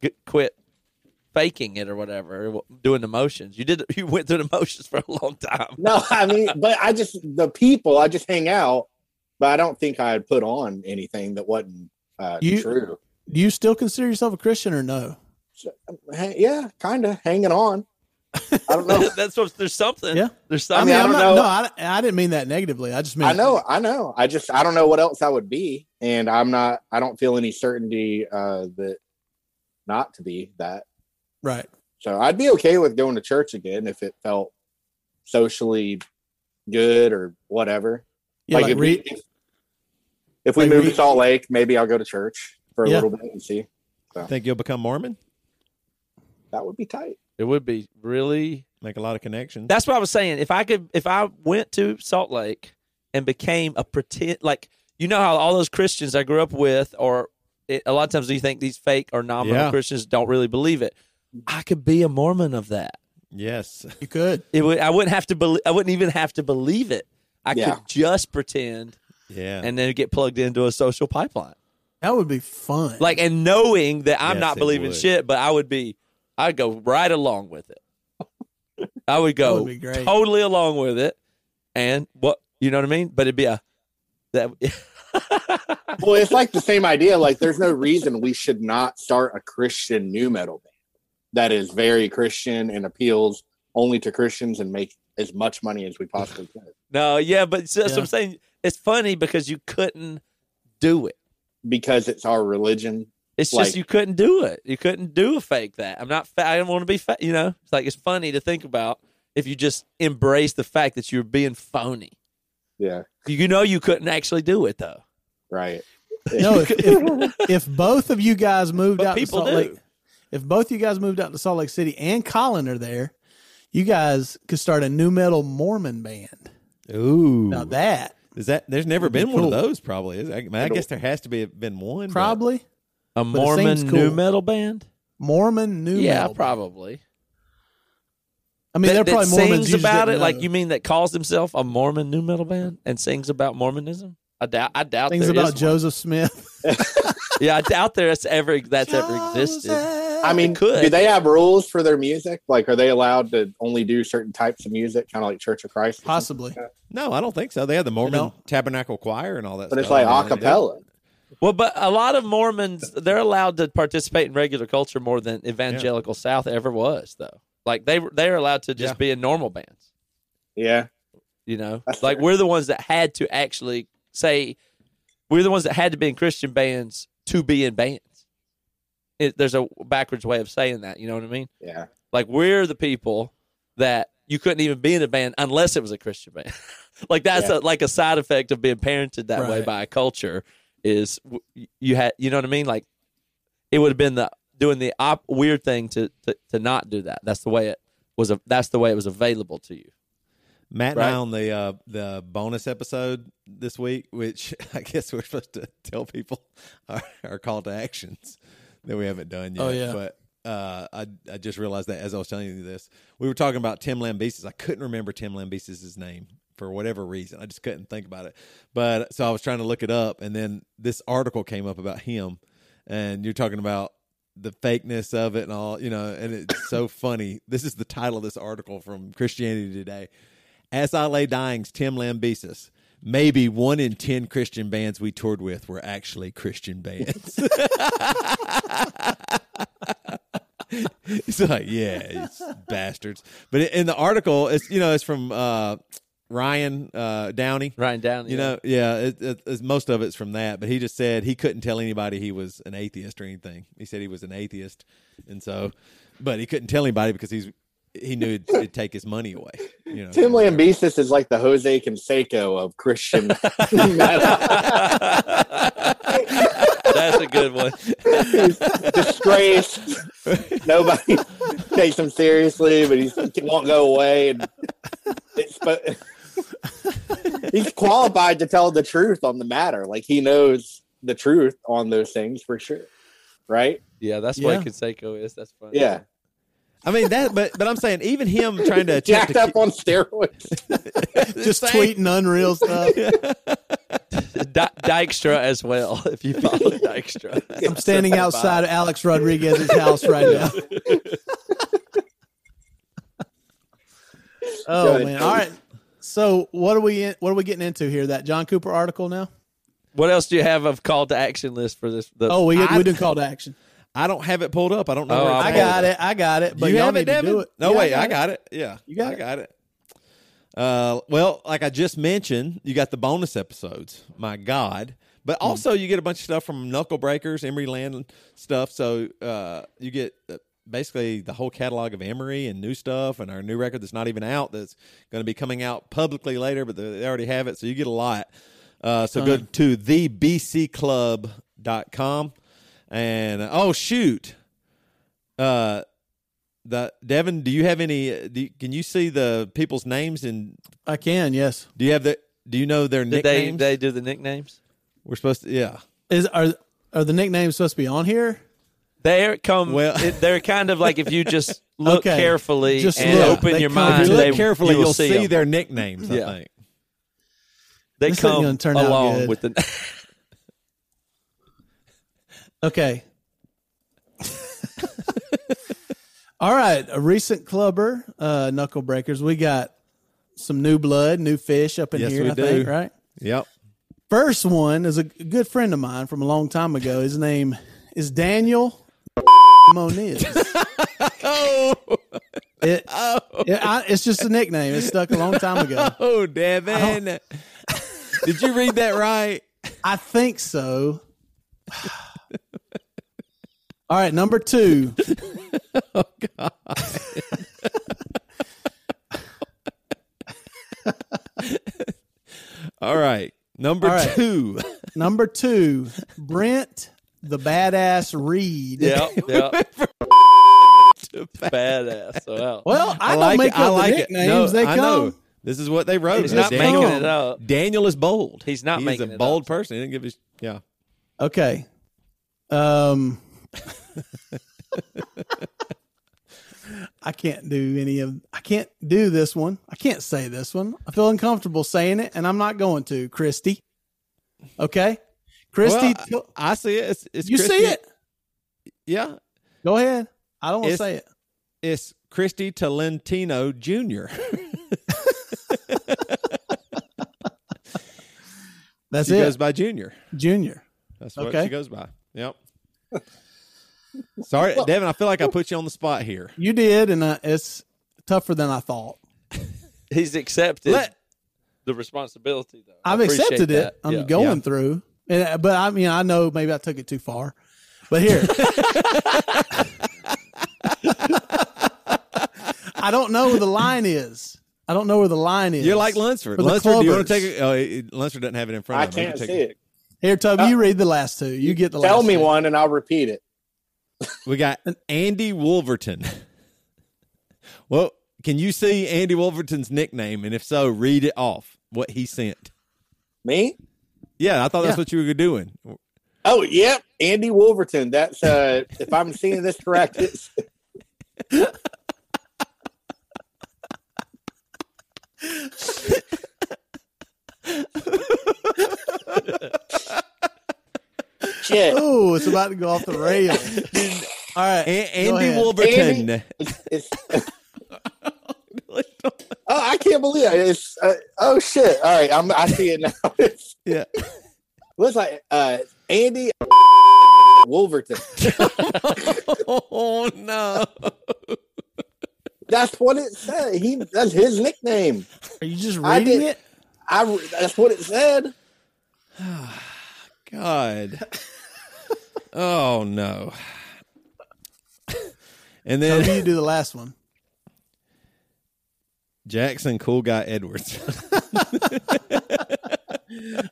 get, quit faking it or whatever, doing the motions. You did, you went through the motions for a long time. No, I mean, but I just the people. I just hang out, but I don't think I had put on anything that wasn't uh, You- true. Do you still consider yourself a Christian or no? Yeah, kind of hanging on. I don't know. That's what. There's something. Yeah. There's I something. mean, I I'm don't not. know. No, I, I didn't mean that negatively. I just mean I know, I know. I just I don't know what else I would be, and I'm not. I don't feel any certainty uh, that not to be that. Right. So I'd be okay with going to church again if it felt socially good or whatever. Yeah, like, if, re- we, if, if we like move re- to Salt Lake, maybe I'll go to church for a Yeah. little bit and see. Think you'll become Mormon? That would be tight. It would be really. Make a lot of connections. That's what I was saying. If I could, if I went to Salt Lake and became a pretend, like you know how all those Christians I grew up with, or it, a lot of times you think these fake or nominal Yeah. Christians don't really believe it. I could be a Mormon of that. yes. you could. It would. I wouldn't have to believe. I wouldn't even have to believe it. I Yeah. could just pretend Yeah. and then get plugged into a social pipeline. That would be fun. Like and knowing that I'm Yes, not believing shit, but I would be. I'd go right along with it. I would go would totally along with it, and what you know what I mean. But it'd be a that. Well, it's like the same idea. Like, there's no reason we should not start a Christian new metal band that is very Christian and appeals only to Christians and make as much money as we possibly can no, yeah, but so that's what I'm saying. It's funny because you couldn't do it. because it's our religion. It's Like- just you couldn't do it. You couldn't do a fake that. I'm not. Fa- I don't want to be. Fa- you know, it's like it's funny to think about if you just embrace the fact that you're being phony. Yeah, You know, you couldn't actually do it though. right. no, if, if, if both of you guys moved But out to people Salt do. Lake, if both you guys moved out to Salt Lake City and Colin are there, you guys could start a new metal Mormon band. Ooh. Now that Is that there's never be been one of those probably. Is- I, mean, I guess there has to be been one. but- probably A Mormon seems new metal band. Mormon new yeah, metal. band. probably. I mean, that, they're that probably Mormons. sings about didn't it. Like you mean that calls himself a Mormon new metal band and sings about Mormonism? I doubt. I doubt things there about is one. Joseph Smith. Yeah, I doubt there's ever that's ever existed. I mean, could. do they have rules for their music? Like, are they allowed to only do certain types of music, kind of like Church of Christ? or something? Possibly. No, I don't think so. They have the Mormon know? Tabernacle Choir and all that. But it's like I a mean, they do. cappella. Well, but a lot of Mormons they're allowed to participate in regular culture more than evangelical South ever was, though. Like they they're allowed to just Yeah. be in normal bands. Yeah, You know, That's like fair. we're the ones that had to actually say we're the ones that had to be in Christian bands to be in bands. It, there's a backwards way of saying that. You know what I mean? yeah. Like we're the people that you couldn't even be in a band unless it was a Christian band. like that's Yeah. a, like a side effect of being parented that way by a culture is you had you know what I mean? Like it would have been the doing the op- weird thing to, to to not do that. That's the way it was. A, that's the way it was available to you. Matt and I on the uh, the bonus episode this week, which I guess we're supposed to tell people our, our call to actions that we haven't done yet. Oh, yeah. But uh, I I just realized that as I was telling you this, we were talking about Tim Lambesis. I couldn't remember Tim Lambesis' name for whatever reason. I just couldn't think about it. But so I was trying to look it up, and then this article came up about him, and you're talking about the fakeness of it and all, you know, and it's so funny. This is the title of this article from Christianity Today. As I Lay Dying's Tim Lambesis. Maybe one in 10 Christian bands we toured with were actually Christian bands. He's like, yeah, it's bastards. But in the article, it's, you know, it's from uh, Ryan uh, Downey. Ryan Downey. You know, yeah, it, it, it's, most of it's from that. But he just said he couldn't tell anybody he was an atheist or anything. He said he was an atheist, and so, but he couldn't tell anybody because he's he knew it'd, it'd take his money away. You know, Tim Lambesis is like the Jose Canseco of Christian metal. that's a good one. He's disgraced. Nobody takes him seriously, but he's, he won't go away. And it's, but he's qualified to tell the truth on the matter. Like he knows the truth on those things for sure. Right? Yeah, that's Yeah. what Canseco is. That's funny. Yeah. I mean that, but but I'm saying even him trying to attempt Jacked to up on steroids. Just Same. tweeting unreal stuff. Di- Dykstra as well. If you follow Dykstra, I'm standing outside of Alex Rodriguez's house right now. oh Good. man! All right. So what are we in, what are we getting into here? That John Cooper article now? What else do you have of call to action list for this? The, Oh, we I- we did call to action. I don't have it pulled up. I don't know. Oh, where I'll it's I pull at. got it. I got it. But you have it, need to Devin? do it. No, Yeah, wait, got I got it. Yeah, You got I it. got it. Uh, well, like I just mentioned, you got the bonus episodes. My God. But Hmm. also, you get a bunch of stuff from Knuckle Breakers, Emery Land stuff. So uh, you get uh, basically the whole catalog of Emery and new stuff and our new record that's not even out that's going to be coming out publicly later, but they already have it. So you get a lot. Uh, so go to thebcclub.com and uh, oh shoot, uh, the Devin, do you have any? Do you, can you see the people's names and I can, yes. do you have the? Do you know their Did they nicknames? they do the nicknames? We're supposed to, yeah. Is are are the nicknames supposed to be on here? They're come. Well- it- they're kind of like if you just look Okay. carefully Just and look. open They your come- If mind. you they, look carefully, you will you'll see, them. their nicknames. Yeah. I think. They This isn't come gonna turn out along good. with the. Okay. All right, a recent clubber, uh, knuckle breakers. We got some new blood, new fish up in Yes, here. we I think, do. right? Yep. First one is a good friend of mine from a long time ago. His name is Daniel Moniz. Oh, It, it- I, it's just a nickname. It stuck a long time ago. oh, Devin. Did you read that right? I think so. All right, number two. oh God. All right. Number All right. two. Number two, Brent the badass Reed. Yep, yep. Badass. So, wow. Well, I, like don't it. make I up like the it. nicknames. No, they I come. know. This is what they wrote. He's not Daniel, making it up. Daniel is bold. He's not making He's making a bold up. person. He didn't give his. Yeah. Okay. Um I can't do any of I can't do this one. I can't say this one. I feel uncomfortable saying it and I'm not going to, Christy. Okay? Christy, Well, tell- I see it. It's, it's you Christy- see it? Yeah. Go ahead. I don't want to say it. It's Christy Talentino Jr. That's she it. goes by Junior. Junior. That's what Okay. she goes by. Yep. Sorry, Devin. I feel like I put you on the spot here. You did and uh, it's tougher than I thought. He's accepted Let the responsibility, though. I I've appreciate accepted it. I'm Yeah. going Yeah. through. And, uh, but I mean, I know maybe I took it too far. But here. I don't know where the line is. I don't know where the line is. you're like Lundsford. Lundsford, do you want to take it? Oh, Lundsford doesn't have it in front I of him. You can't see take it. Here, Toby, you read the last two. You get the Tell last me two. one and I'll repeat it. We got Andy Wolverton. well, can you see Andy Wolverton's nickname? And if so, read it off what he sent. Me? Yeah, I thought that's Yeah. what you were doing. Oh, yep. Andy Wolverton. That's uh if I'm seeing this correct, it's shit. Oh, it's about to go off the rails. All right. A- Andy. Wolverton. Andy- It's Oh, I can't believe it. It's uh, oh shit. All right, I'm I see it now. It's yeah. looks like uh Andy Wolverton. Oh no. That's what it said. He that's his nickname. Are you just I reading did- it? I that's what it said. God. Oh no. And Toby, then you do the last one. Jackson Cool Guy Edwards.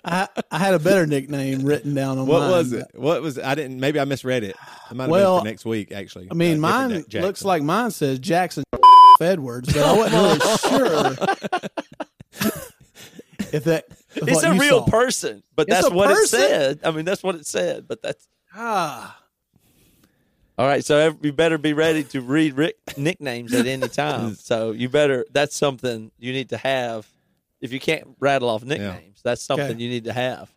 I, I had a better nickname written down on What mine, was it? What was I didn't maybe I misread it. It might have Well, been for next week actually. I mean, Uh, mine looks like mine says Jackson Edwards, but I wasn't really sure if that. if It's a real saw. person, but It's that's what person? it said. I mean, that's what it said. But that's Ah, all right. So ev- you better be ready to read Rick nicknames at any time. so you better. That's something you need to have. If you can't rattle off nicknames, that's something Okay. you need to have.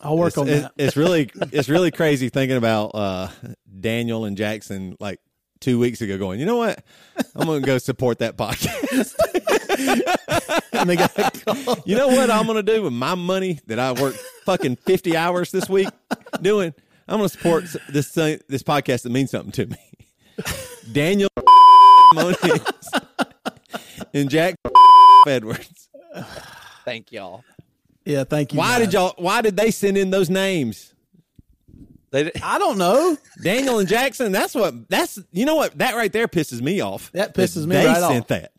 I'll work it's, on it- that. it's really it's really crazy thinking about uh, Daniel and Jackson like two weeks ago going, you know what? I'm gonna go support that podcast. and they got you know what I'm gonna do with my money that I worked fucking 50 hours this week doing? I'm gonna support this thing, this podcast that means something to me. Daniel Moniz and Jack Edwards. Thank y'all. Yeah, thank you. Why guys. did y'all? Why did they send in those names? They I don't know. Daniel and Jackson. That's what. That's you know what. That right there pisses me off. That pisses me off. they right sent off. that.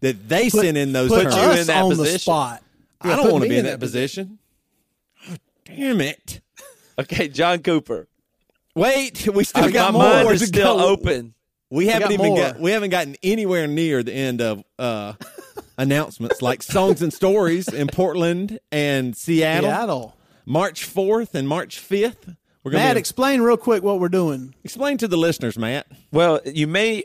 That they sent in those Put terms. you in that on the position. spot. I don't want to be in that position. Oh, damn it! Okay, John Cooper. Wait, we still My got mind more is to still go. open. We haven't got even more. got. We haven't gotten anywhere near the end of uh, announcements like songs and stories in Portland and Seattle, Seattle. March fourth and March fifth. We're gonna Matt, be- explain real quick what we're doing. explain to the listeners, Matt. Well, you may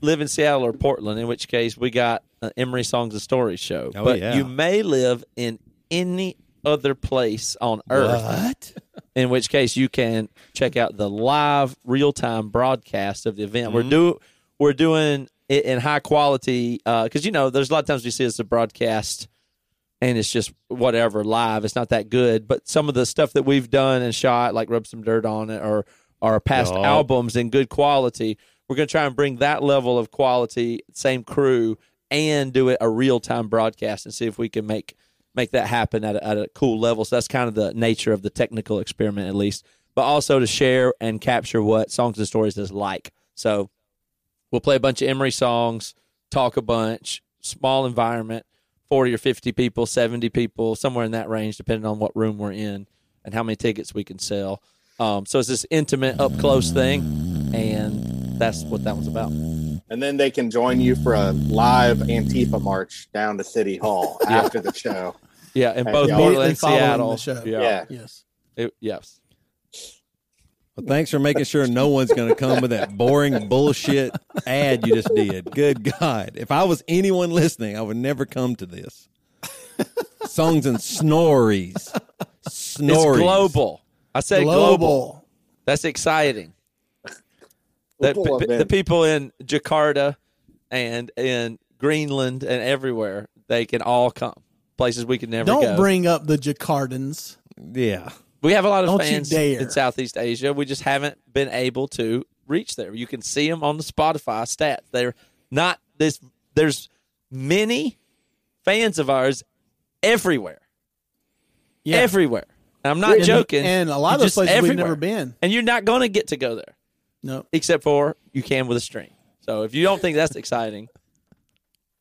live in Seattle or Portland, in which case we got an Emery Songs and Stories show. Oh, but yeah. you may live in any other place on earth, What? in which case you can check out the live real time broadcast of the event. Mm-hmm. We're do we're doing it in high quality because you know there's a lot of times we see it's a broadcast and it's just whatever live. It's not that good, but some of the stuff that we've done and shot, like rub some dirt on it, or our past albums in good quality. We're going to try and bring that level of quality, same crew, and do it a real time broadcast and see if we can make make that happen at a, at a cool level. So that's kind of the nature of the technical experiment, at least. But also to share and capture what songs and stories is like. So we'll play a bunch of Emery songs, talk a bunch, small environment, forty or fifty people, seventy people, somewhere in that range, depending on what room we're in and how many tickets we can sell. Um, so it's this intimate, up close thing, and that's what that was about. And then they can join you for a live Antifa march down to City Hall after the show. Yeah, in And both y'all- Portland and Seattle. the show. Yeah. Yeah. Yes. It- yes. Well, thanks for making sure no one's going to come with that boring bullshit ad you just did. Good God. If I was anyone listening, I would never come to this. Songs and snories. Snories. It's global. I said Global. global. That's exciting. That Global p- the people in Jakarta and in Greenland and everywhere, they can all come. Places we could never Don't go. bring up the Jacardans. Yeah. we have a lot of Don't fans in Southeast Asia. We just haven't been able to reach there. You can see them on the Spotify stats. They're not this. There's many fans of ours everywhere. Yeah. Everywhere. And I'm not And- joking. And a lot of those places we've never been. and you're not going to get to go there No. except for you can with a stream. So if you don't think that's exciting,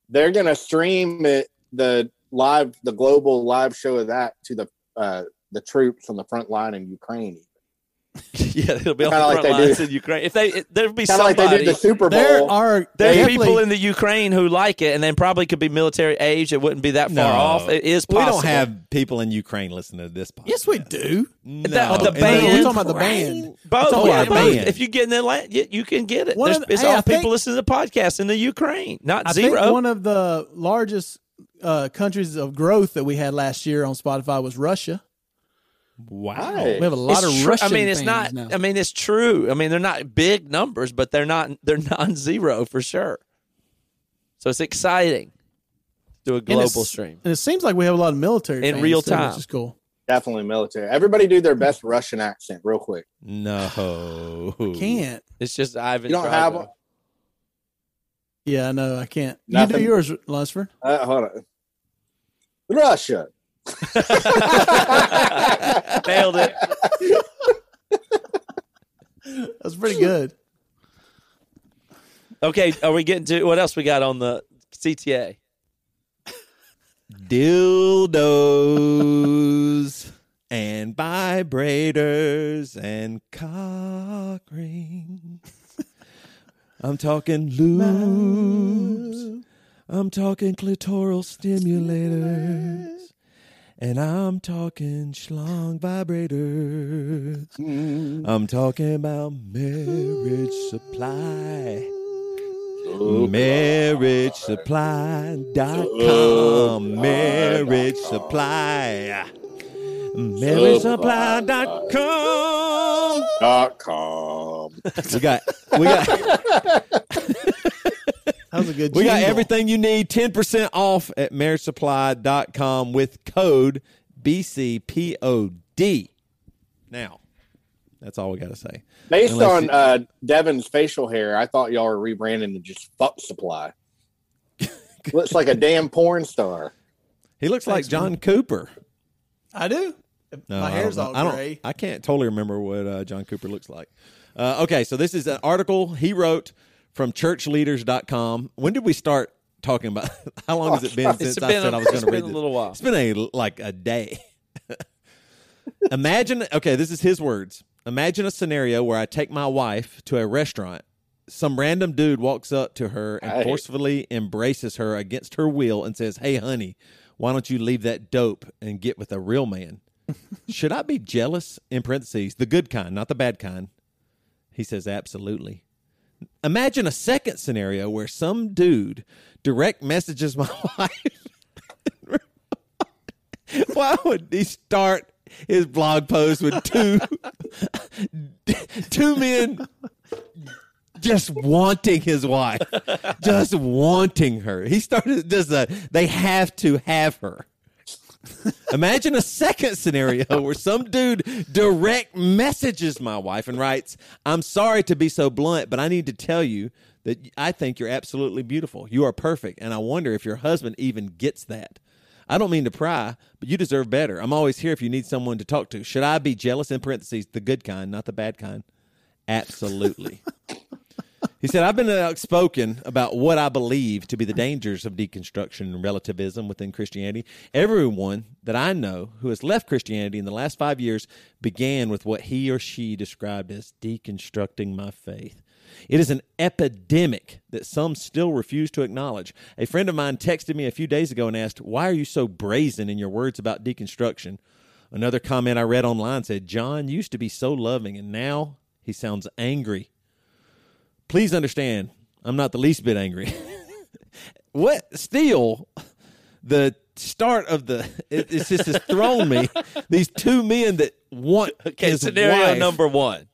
They're gonna stream it the live the global live show of that to the uh the troops on the front line in Ukraine. yeah, it'll be on Kinda the like front they lines do. in Ukraine. If they, if there'd be Kind of like somebody. they did the Super Bowl. There are there's definitely- people in the Ukraine who like it, and then probably could be military age. It wouldn't be that far No. off. It is Possible. We don't have people in Ukraine listening to this podcast. Yes, we do. No. The- the band- We're talking about the band. both. talking yeah, about both. band. If you get in Atlanta, you, you can get it. One There's, of- it's hey, all I think- people listening to the podcast in the Ukraine, not I zero. think one of the largest uh, countries of growth that we had last year on Spotify was Russia. Wow. Right. We have a lot It's of true. Russian I mean, it's not. now. I mean, it's true. I mean, they're not big numbers, but they're not. They're non-zero for sure. So it's exciting. Do a global it's- stream. And it seems like we have a lot of military In fans, real too, time. which is cool. Definitely military. Everybody do their best Russian accent real quick. No. Can't. It's just Ivan. You don't Drago. have Yeah, I know. I can't. You do yours, Lundsford. uh, hold on. Russia. Nailed it. That's pretty good. Okay, are we getting to what else we got on the CTA? dildos and vibrators and cock rings. I'm talking lubes. I'm talking clitoral stimulators. And I'm talking schlong vibrators. Mm. I'm talking about marriage supply. MarriageSupply.com. Marriage Supply. MarriageSupply.com. Dot com. We got we got That was a good. we got everything you need 10% off at marriagesupply.com with code BCPOD. Now, that's all we got to say. Based Unless on you- uh, Devin's facial hair, I thought y'all were rebranding to just fuck supply. Looks like a damn porn star. He looks like Thanks, John Cooper. I do. No, My I hair's all know. I don't. gray. I can't totally remember what uh, John Cooper looks like. Uh, okay, so this is an article he wrote from churchleaders.com. When did we start talking about how long has it oh, been It's since I said a- I was going it's to been read a this? little while. It's been a like a day. Imagine okay, this is his words. Imagine a scenario where I take my wife to a restaurant. Some random dude walks up to her and Hey. forcefully embraces her against her will and says, "Hey honey, why don't you leave that dope and get with a real man?" Should I be jealous? In parentheses, the good kind, not the bad kind. He says, absolutely. Imagine a second scenario where some dude direct messages my wife. Why would he start his blog post with two two men just wanting his wife, just wanting her? He started just a they have to have her. Imagine a second scenario where some dude direct messages my wife and writes, I'm sorry to be so blunt, but I need to tell you that I think you're absolutely beautiful. You are perfect. And I wonder if your husband even gets that. I don't mean to pry, but you deserve better. I'm always here if you need someone to talk to. Should I be jealous? In parentheses, the good kind, not the bad kind. Absolutely. He said, I've been outspoken about what I believe to be the dangers of deconstruction and relativism within Christianity. Everyone that I know who has left Christianity in the last five years began with what he or she described as deconstructing my faith. It is an epidemic that some still refuse to acknowledge. A friend of mine texted me a few days ago and asked, Why are you so brazen in your words about deconstruction? Another comment I read online said, John used to be so loving, and now he sounds angry. Please understand, I'm not the least bit angry. what still the start of the it, it's just has thrown me. These two men that want Okay, his scenario wife- number one.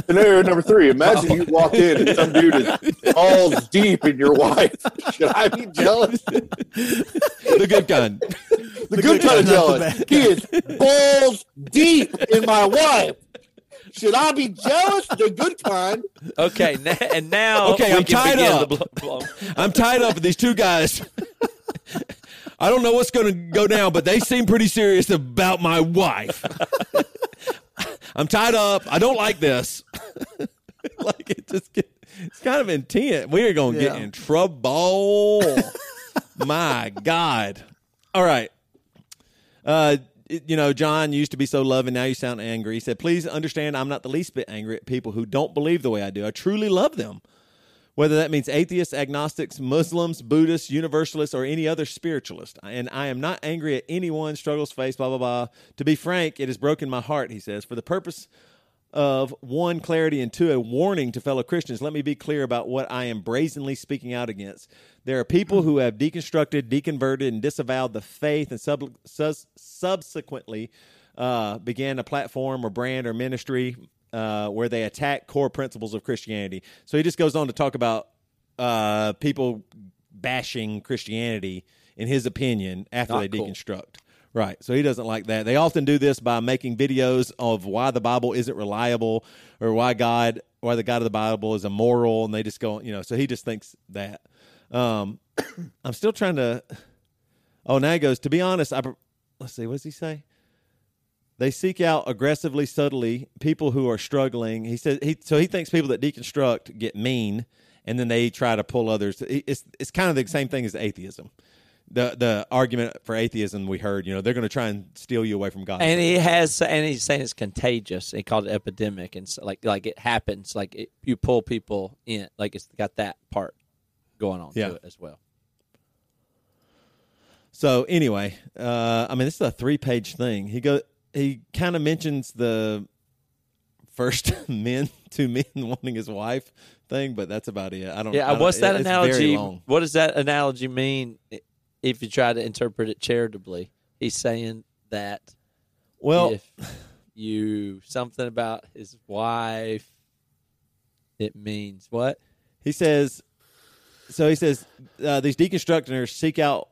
Scenario number three. Imagine you walk in and some dude is balls deep in your wife. Should I be jealous? the good kind. The good kind of jealous. He is balls deep in my wife. Should I be jealous? The good kind. Okay, na- and now Okay, I'm tied up. The blo- blo- I'm tied up with these two guys. I don't know what's going to go down, but they seem pretty serious about my wife. I'm tied up. I don't like this. like it just get, it's kind of intense. We are going to Yeah. get in trouble. my God. All right. Uh, it- you know, John used to be so loving. Now you sound angry. He said, "Please understand, I'm not the least bit angry at people who don't believe the way I do. I truly love them." whether that means atheists, agnostics, Muslims, Buddhists, Universalists, or any other spiritualist. And I am not angry at anyone, struggles faced, blah, blah, blah. To be frank, it has broken my heart, he says. For the purpose of one, clarity, and two, a warning to fellow Christians, let me be clear about what I am brazenly speaking out against. There are people who have deconstructed, deconverted, and disavowed the faith and sub- sus- subsequently uh, began a platform or brand or ministry uh, where they attack core principles of Christianity. So he just goes on to talk about uh, people bashing Christianity, in his opinion, after Not they cool. deconstruct. Right. So he doesn't like that. They often do this by making videos of why the Bible isn't reliable or why God, why the God of the Bible is immoral, and they just go, you know. So he just thinks that. Um, I'm still trying to. Oh, now he goes. To be honest, I. Let's see. What does he say? They seek out aggressively, subtly people who are struggling. He said he so he thinks people that deconstruct get mean, and then they try to pull others. It's it's kind of the same thing as atheism. The the argument for atheism we heard, you know, they're going to try and steal you away from God. and he has, and he's saying it's contagious. He called it epidemic, and so, like like it happens, like it, you pull people in, like it's got that part going on Yeah. to it as well. So anyway, uh, I mean, this is a three page thing. He go he kind of mentions the first men, two men wanting his wife thing, but that's about it. I don't. I Yeah, don't- what's that very analogy? What does that analogy mean? If you try to interpret it charitably, he's saying that Well, if you something about his wife, it means what? He says, so he says, uh, these deconstructors seek out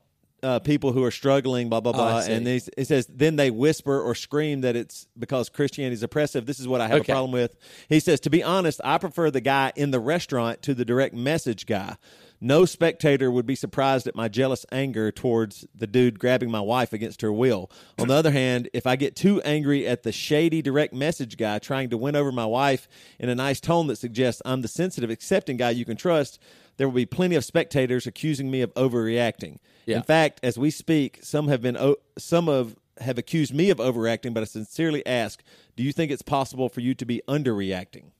uh, people who are struggling, blah, blah, Oh, blah. see. and it says, then they whisper or scream that it's because Christianity is oppressive. This is what I have Okay. a problem with. He says, to be honest, I prefer the guy in the restaurant to the direct message guy. No spectator would be surprised at my jealous anger towards the dude grabbing my wife against her will. On the other hand, if I get too angry at the shady direct message guy trying to win over my wife in a nice tone that suggests I'm the sensitive, accepting guy you can trust, there will be plenty of spectators accusing me of overreacting. Yeah. In fact, as we speak, some have been o- some of have accused me of overreacting, but I sincerely ask, do you think it's possible for you to be underreacting?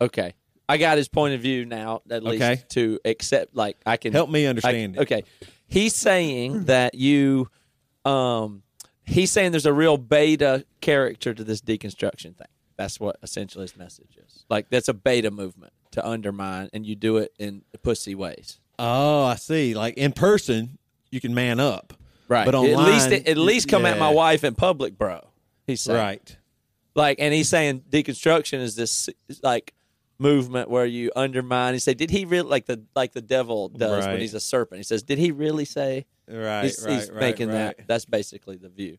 Okay. I got his point of view now, at least Okay. to accept. Like I can Help me I- understand it. okay, he's saying that you, um, he's saying there's a real beta character to this deconstruction thing. That's what essentially his message is. Like that's a beta movement to undermine, and you do it in pussy ways. Oh, I see. Like in person, you can man up. Right. But at online, least at least come at my wife in public, bro. He's saying. Right. like and he's saying deconstruction is this like movement where you undermine he said did he really like the like the devil does when he's a serpent he says did he really say Right. he's, right. he's right, making right. that that's basically the view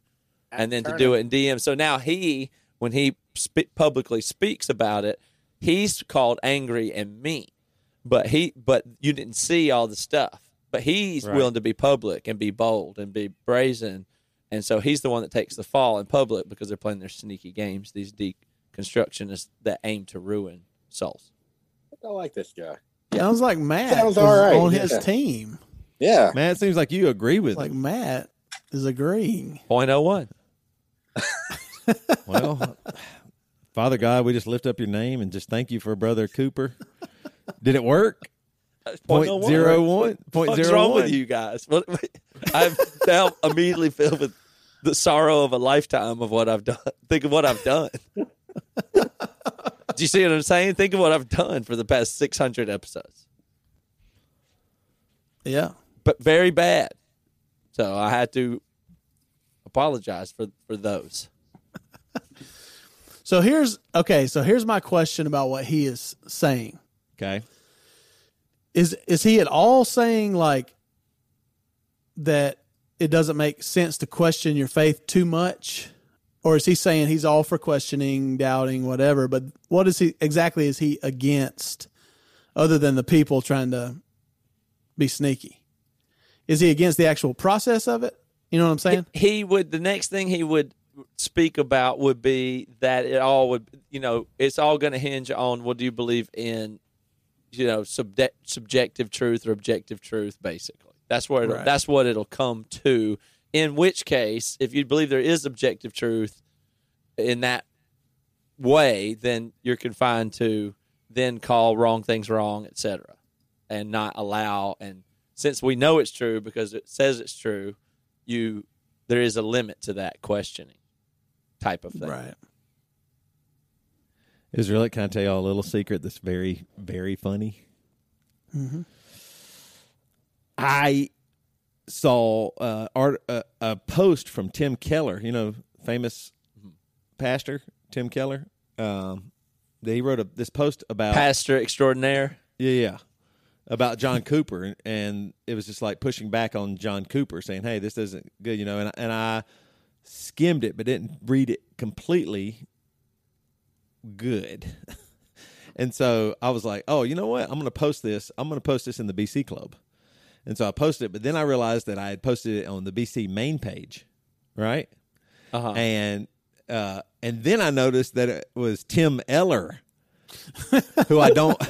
and then to do it in dm so now he when he spe- publicly speaks about it he's called angry and mean but he but you didn't see all the stuff but he's Right. willing to be public and be bold and be brazen and so he's the one that takes the fall in public because they're playing their sneaky games these deconstructionists that aim to ruin souls I like this guy. Sounds like Matt Sounds all right, on yeah. his team. Yeah. Man, it seems like you agree with Like him. Matt is agreeing. Point oh one. Well, Father God, we just lift up your name and just thank you for Brother Cooper. Did it work? Point oh zero one. Point What's zero wrong one. with you guys? What, I'm now immediately filled with the sorrow of a lifetime of what I've done. Think of what I've done. Do you see what I'm saying? Think of what I've done for the past 600 episodes, Yeah. but very bad. So I had to apologize for for those. So here's okay. So here's my question about what he is saying. Okay. Is is he at all saying like that it doesn't make sense to question your faith too much? Or is he saying he's all for questioning, doubting, whatever? But what is he exactly is he against other than the people trying to be sneaky? Is he against the actual process of it? You know what I'm saying? he would the next thing he would speak about would be that it all would you know it's all going to hinge on what do you believe in you know subde- subjective truth or objective truth basically. That's where Right. that's what it'll come to. In which case if you believe there is objective truth in that way then you're confined to then call wrong things wrong etc and not allow and since we know it's true because it says it's true you there is a limit to that questioning type of thing. Right. Israel, can I tell y'all a little secret that's very, very funny? I saw uh, art, uh, a post from Tim Keller, you know, famous pastor Tim Keller. Um, that he wrote a, this post about Pastor extraordinaire. Yeah, yeah. About John Cooper, and, and it was just like pushing back on John Cooper, saying, "Hey, this isn't good," you know. And and I skimmed it, but didn't read it completely good. and so I was like, "Oh, you know what? I'm going to post this. I'm going to post this in the BC Club." And so I posted it, but then I realized that I had posted it on the BC main page, right? Uh-huh. And uh, and then I noticed that it was Tim Eller, who I don't.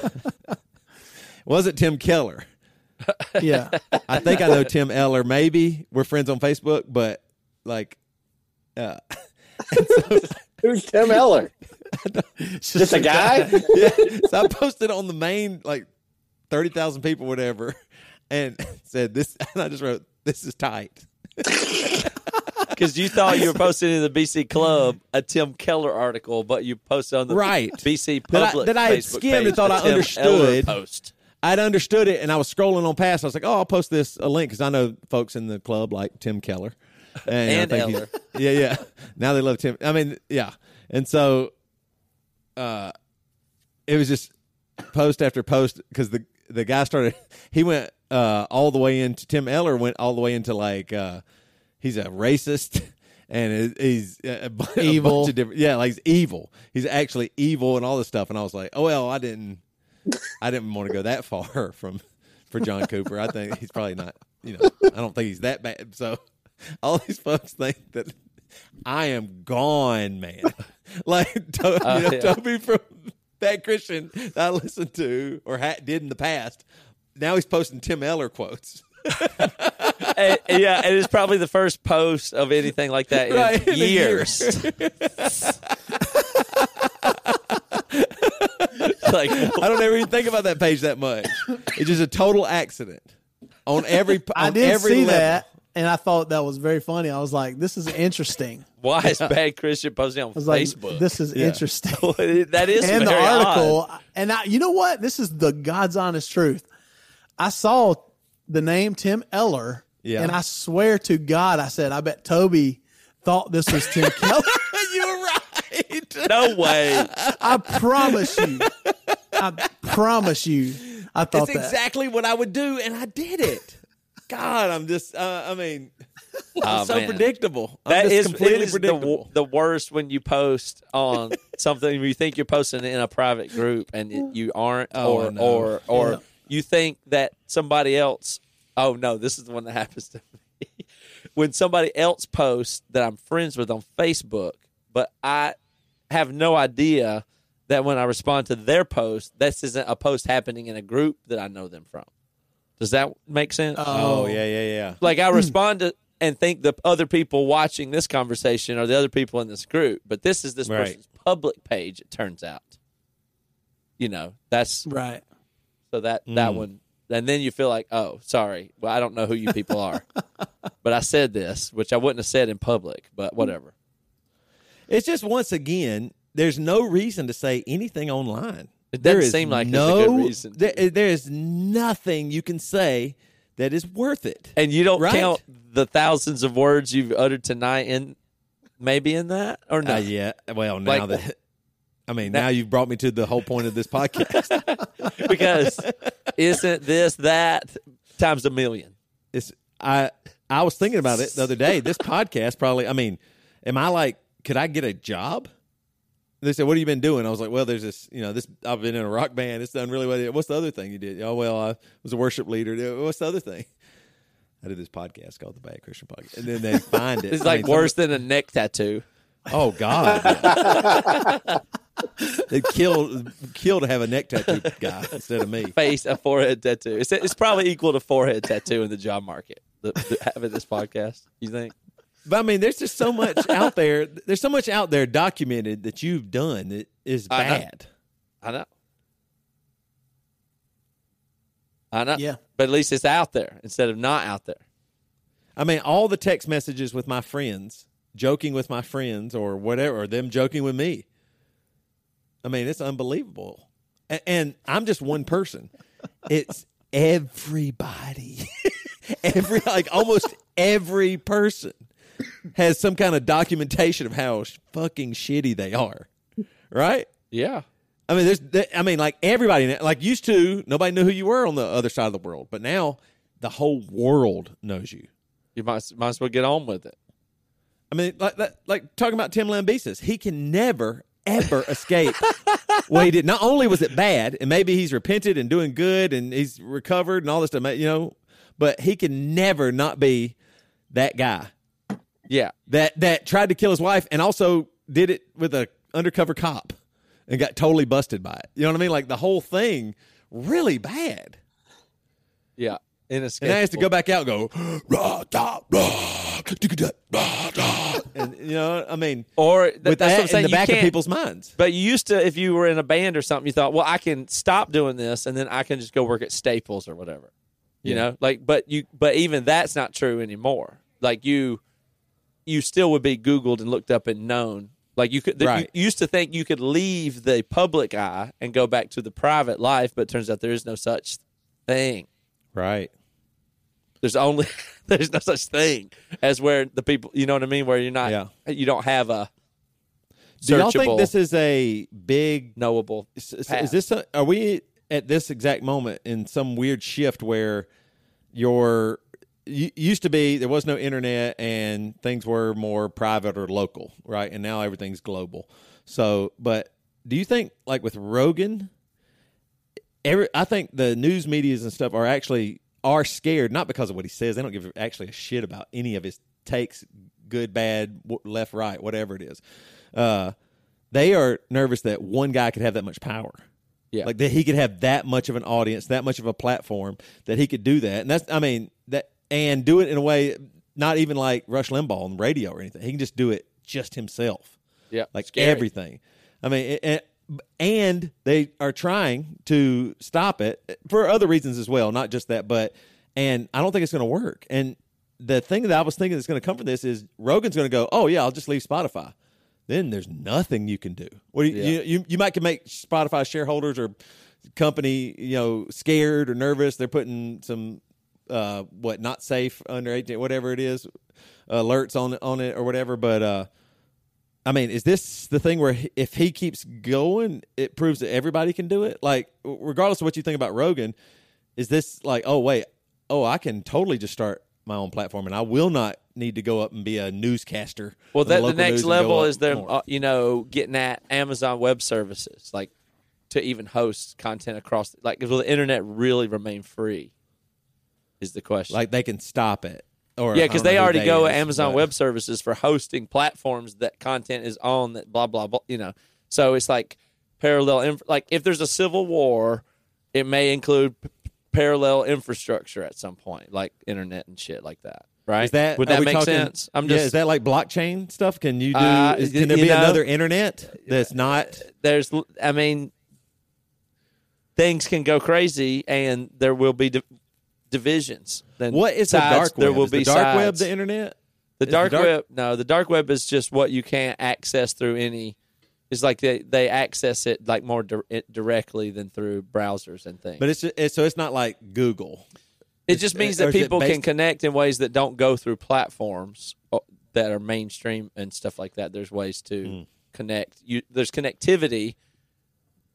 wasn't Tim Keller. Yeah. I think I know Tim Eller. Maybe we're friends on Facebook, but like, uh, Who's Tim Eller? Just a guy? yeah. So I posted on the main like thirty thousand people, whatever, and said this. And I just wrote, "This is tight." Because you thought you were posting in the BC Club a Tim Keller article, but you posted on the Right. BC That I- public that I had Facebook skimmed and thought I Tim understood. Eller post. I'd understood it, and I was scrolling on past. I was like, "Oh, I'll post this a link because I know folks in the club like Tim Keller and, And Eller. Yeah, yeah. Now they love Tim. I mean, yeah. And so, uh, it was just post after post because the the guy started. He went uh all the way into Tim Eller went all the way into like uh he's a racist. And he's a, a Evil. bunch of different, yeah, like he's evil. He's actually evil and all this stuff. And I was like, oh well, I didn't, I didn't want to go that far from for John Cooper. I think he's probably not. You know, I don't think he's that bad. So all these folks think that I am gone, man. like to, oh, you know, yeah. Toby from Bad Christian that I listened to or ha- did in the past. Now he's posting Tim Eller quotes. And- yeah, and it's probably the first post of anything like that in Right, in a year. years. like I don't ever even think about that page that much. It's just a total accident on every. I did every see level. that, and I thought that was very funny. I was like, "This is interesting." why is bad Christian posting on I was like, Facebook? "This is interesting." that is and the article, odd. and I, you know what? This is the God's honest truth. I saw the name Tim Eller, Yeah. and I swear to God, I said, "I bet Toby thought this was Tim Keller." You're right. No way. I promise you. I promise you. I thought That's that. exactly what I would do, and I did it. God, I'm just. Uh, I mean, Oh, so man. predictable. I'm That just is, completely it is the, predictable. wo- the worst when you post on something you think you're posting in a private group and it, you aren't, Oh, or know. or or Yeah. you think that somebody else. Oh no, this is the one that happens to me. when somebody else posts that I'm friends with on Facebook, but I have no idea that when I respond to their post, this isn't a post happening in a group that I know them from. Does that make sense? oh yeah, yeah, yeah. like I respond to and think the other people watching this conversation are the other people in this group, but this is this Right. person's public page. It turns out, you know, that's right. so that that Mm. one, and then you feel like, oh, sorry, well, I don't know who you people are, but I said this, which I wouldn't have said in public, but whatever. It's just once again, there's no reason to say anything online. It doesn't seem like no, good reason. there- there is nothing you can say that is worth it. And you don't Right. count the thousands of words you've uttered tonight in maybe in that or no? Uh, yeah. Well, now Like- that I mean, now you've brought me to the whole point of this podcast. because isn't this that times a million? it's I I was thinking about it the other day. This podcast probably. I mean, am I like? Could I get a job? They said, "What have you been doing?" I was like, "Well, there's this. You know, this. I've been in a rock band. It's done really well. What's the other thing you did? Oh, well, I was a worship leader. What's the other thing?" I did this podcast called the Bad Christian Podcast, and then they find it. It's I like mean, worse than a neck tattoo. oh God, yeah. they killed kill to have a neck tattoo guy instead of me. Face a forehead tattoo. It's, it's probably equal to forehead tattoo in the job market. The, the, having this podcast, you think? But I mean, there's just so much out there. There's so much out there documented that you've done that is I know. bad. I know. I know. Yeah. But at least it's out there instead of not out there. I mean, all the text messages with my friends, joking with my friends, or whatever, or them joking with me. I mean, it's unbelievable. And, and I'm just one person. It's everybody. every like almost every person has some kind of documentation of how fucking shitty they are. Right? Yeah. I mean, there's, there, I mean, like everybody, like used to, nobody knew who you were on the other side of the world, but now the whole world knows you. You might might as well get on with it. I mean, like that, like talking about Tim Lambesis, he can never ever escape. well, he did. Not only was it bad, and maybe he's repented and doing good, and he's recovered and all this stuff, you know, but he can never not be that guy Yeah. that that tried to kill his wife and also did it with a undercover cop and got totally busted by it. You know what I mean? Like the whole thing, really bad. Yeah. And I has to go back out and go, rah, da, rah, rah, da. and you know, I mean, or th- with that's what I'm that in the you back of people's minds. But you used to, if you were in a band or something, you thought, well, I can stop doing this and then I can just go work at Staples or whatever. You Yeah. know, like, but you, but even that's not true anymore. Like you, you still would be Googled and looked up and known. Like you could, that Right. you used to think you could leave the public eye and go back to the private life, but it turns out there is no such thing. Right. There's only, there's no such thing as where the people, you know what I mean? Where you're not, Yeah. you don't have a Do y'all think this is a big knowable. is, is- this a, are we at this exact moment in some weird shift where your you, used to be there was no internet and things were more private or local right and now everything's global so but do you think like with rogan every I think the news medias and stuff are actually are scared not because of what he says. They don't give actually a shit about any of his takes, good, bad, left, right, whatever it is. Uh, they are nervous that one guy could have that much power. Yeah. like that he could have that much of an audience, that much of a platform that he could do that, and that's I mean that and do it in a way not even like Rush Limbaugh on the radio or anything. He can just do it just himself Yeah, like scary. everything. I mean, and, and they are trying to stop it for other reasons as well, not just that. But and I don't think it's going to work. And the thing that I was thinking that's going to come from this is Rogan's going to go, "Oh yeah, I'll just leave Spotify." Then there's nothing you can do. What do you, Yeah. you, you you might can make Spotify shareholders or company you know scared or nervous. They're putting some uh what not safe under 18 whatever it is alerts on on it or whatever but uh I mean, is this the thing where if he keeps going, it proves that everybody can do it? Like, regardless of what you think about Rogan, is this like, oh wait, oh I can totally just start my own platform and I will not need to go up and be a newscaster. Well, on the the next news and go level is them, uh, you know, getting at Amazon Web Services, like to even host content across. Like, will the internet really remain free? Is the question. like they can stop it. Or yeah, because they already go is, Amazon but- Web Services for hosting platforms that content is on. That blah blah blah. You know, so it's like parallel. Inf- like if there's a civil war, it may include p- parallel infrastructure at some point, like internet and shit like that. Right? Is that would that make talking- sense? I'm yeah, just is that like blockchain stuff? Can you do? Uh, is, can there be know- another internet that's not? there's i mean things can go crazy and there will be di- divisions then What is the dark web? there will is be the dark web sides. the internet? the is the dark, dark- web no the dark web is just what you can't access through any it's like they, they access it like more di- directly than through browsers and things But it's, it's so it's not like Google. it just means that people can connect in ways that don't go through platforms uh, that are mainstream and stuff like that. There's ways to Hmm. connect. You there's connectivity.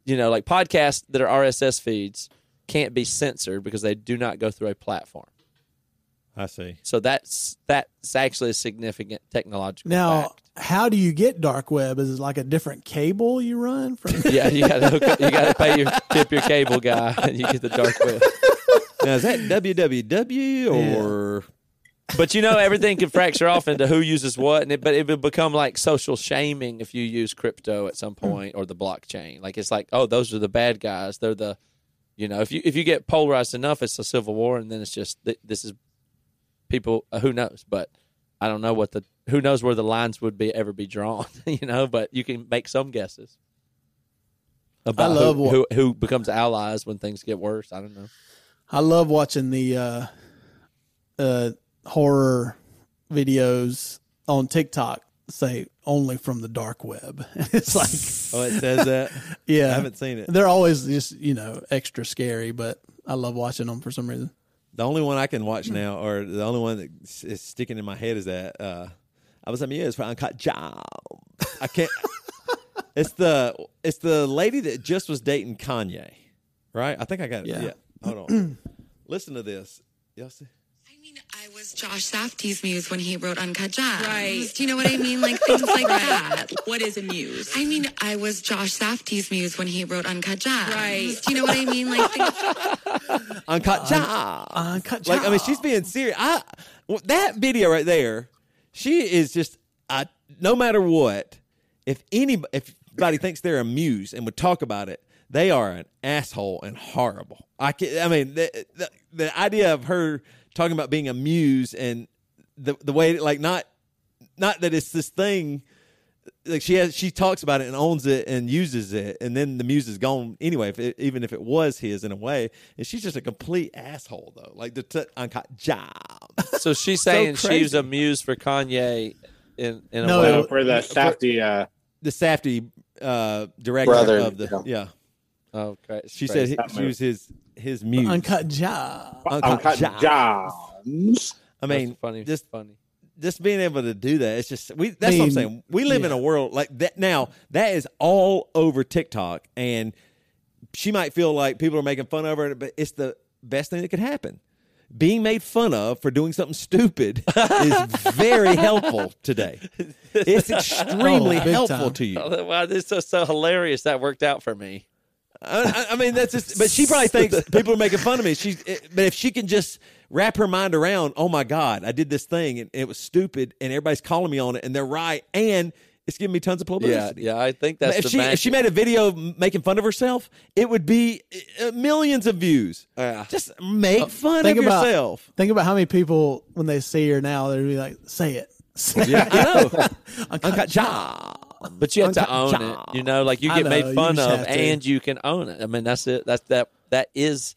You know, like podcasts that are RSS feeds can't be censored because they do not go through a platform. I see. So that's that's actually a significant technological Now, fact. how do you get dark web? Is it like a different cable you run from? Yeah, you got to you got to pay your tip your cable guy, and you get the dark web. Now is that www or But you know, everything can fracture off into who uses what, and it, but it would become like social shaming if you use crypto at some hmm. point or the blockchain. Like it's like, oh, those are the bad guys. They're the, you know, if you if you get polarized enough, it's a civil war, and then it's just this is people. Uh, who knows? But I don't know what the who knows where the lines would be ever be drawn. You know, but you can make some guesses. About love who, what- who who becomes allies when things get worse. I don't know. I love watching the uh, uh, horror videos on TikTok say only from the dark web. it's like, oh it says that. yeah, I haven't seen it. They're always just you know extra scary, but I love watching them for some reason. The only one I can watch now, or the only one that is sticking in my head, is that uh, I was amused for uncut job. I can't. it's the it's the lady that just was dating Kanye, right? I think I got it. Yeah. Yeah. Hold on. Listen to this. Y'all see? I mean, I was Josh Safdie's muse when he wrote Uncut Gems. Right. Do you know what I mean? Like things like that. What is a muse? I mean, I was Josh Safdie's muse when he wrote Uncut Gems. Right. Do you know what I mean? Like things, Uncut uh, job. Uncut Like I mean, she's being serious. I well, that video right there. She is just. I no matter what. If any if anybody thinks they're a muse and would talk about it, they are an asshole and horrible. I can, I mean, the, the the idea of her talking about being a muse and the the way like not not that it's this thing like she has she talks about it and owns it and uses it and then the muse is gone anyway if it, even if it was his in a way and she's just a complete asshole though like the t- uncut job So she's saying crazy. she's a muse for Kanye in in a No, way. For the Safdie uh, the Safdie uh director Brother, of the yeah. yeah Oh, okay. she Crazy. said he, she was his his muse Uncut Job. Uncut Uncut Gems. Gems. I That's mean funny. just funny. just being able to do that it's just we that's what I'm saying we live in a world like that now that is all over TikTok and she might feel like people are making fun of her but it's the best thing that could happen being made fun of for doing something stupid is very helpful today it's oh, extremely Oh, helpful time. to you Oh, Wow, this is so, so hilarious. That worked out for me. I, I- I mean, that's just. But she probably thinks people are making fun of me. She's. Eh, but if she can just wrap her mind around, oh my god, I did this thing and it was stupid, and everybody's calling me on it, and they're right, and it's giving me tons of publicity. yeah. yeah I think that's if the she if she made a video making fun of herself, it would be uh, millions of views. Yeah. Just make uh, fun Think of about yourself. think about how many people when they see her now they're be like, "Say it." Say it. I know. Uncut job. Um, but you have to Uncut own it. You know, like you get know, made fun of and you can own it. I mean, that's it. That's that that is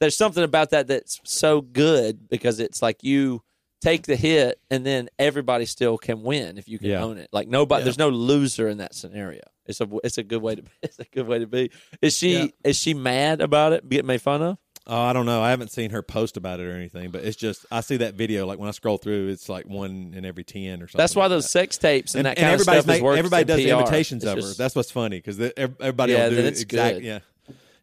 there's something about that that's so good because it's like you take the hit and then everybody still can win if you can Yeah. own it. Like nobody Yeah. there's no loser in that scenario. It's a it's a good way to it's a good way to be. Is she Yeah. is she mad about it getting made fun of? Oh, I don't know. I haven't seen her post about it or anything, but it's just I see that video. Like when I scroll through, it's like one in every ten or something. That's why like those that. sex tapes and, and, that and of stuff is make- worse everybody does the PR. imitations It's of her. That's what's funny because everybody Yeah, will do then it's exact. good. Yeah,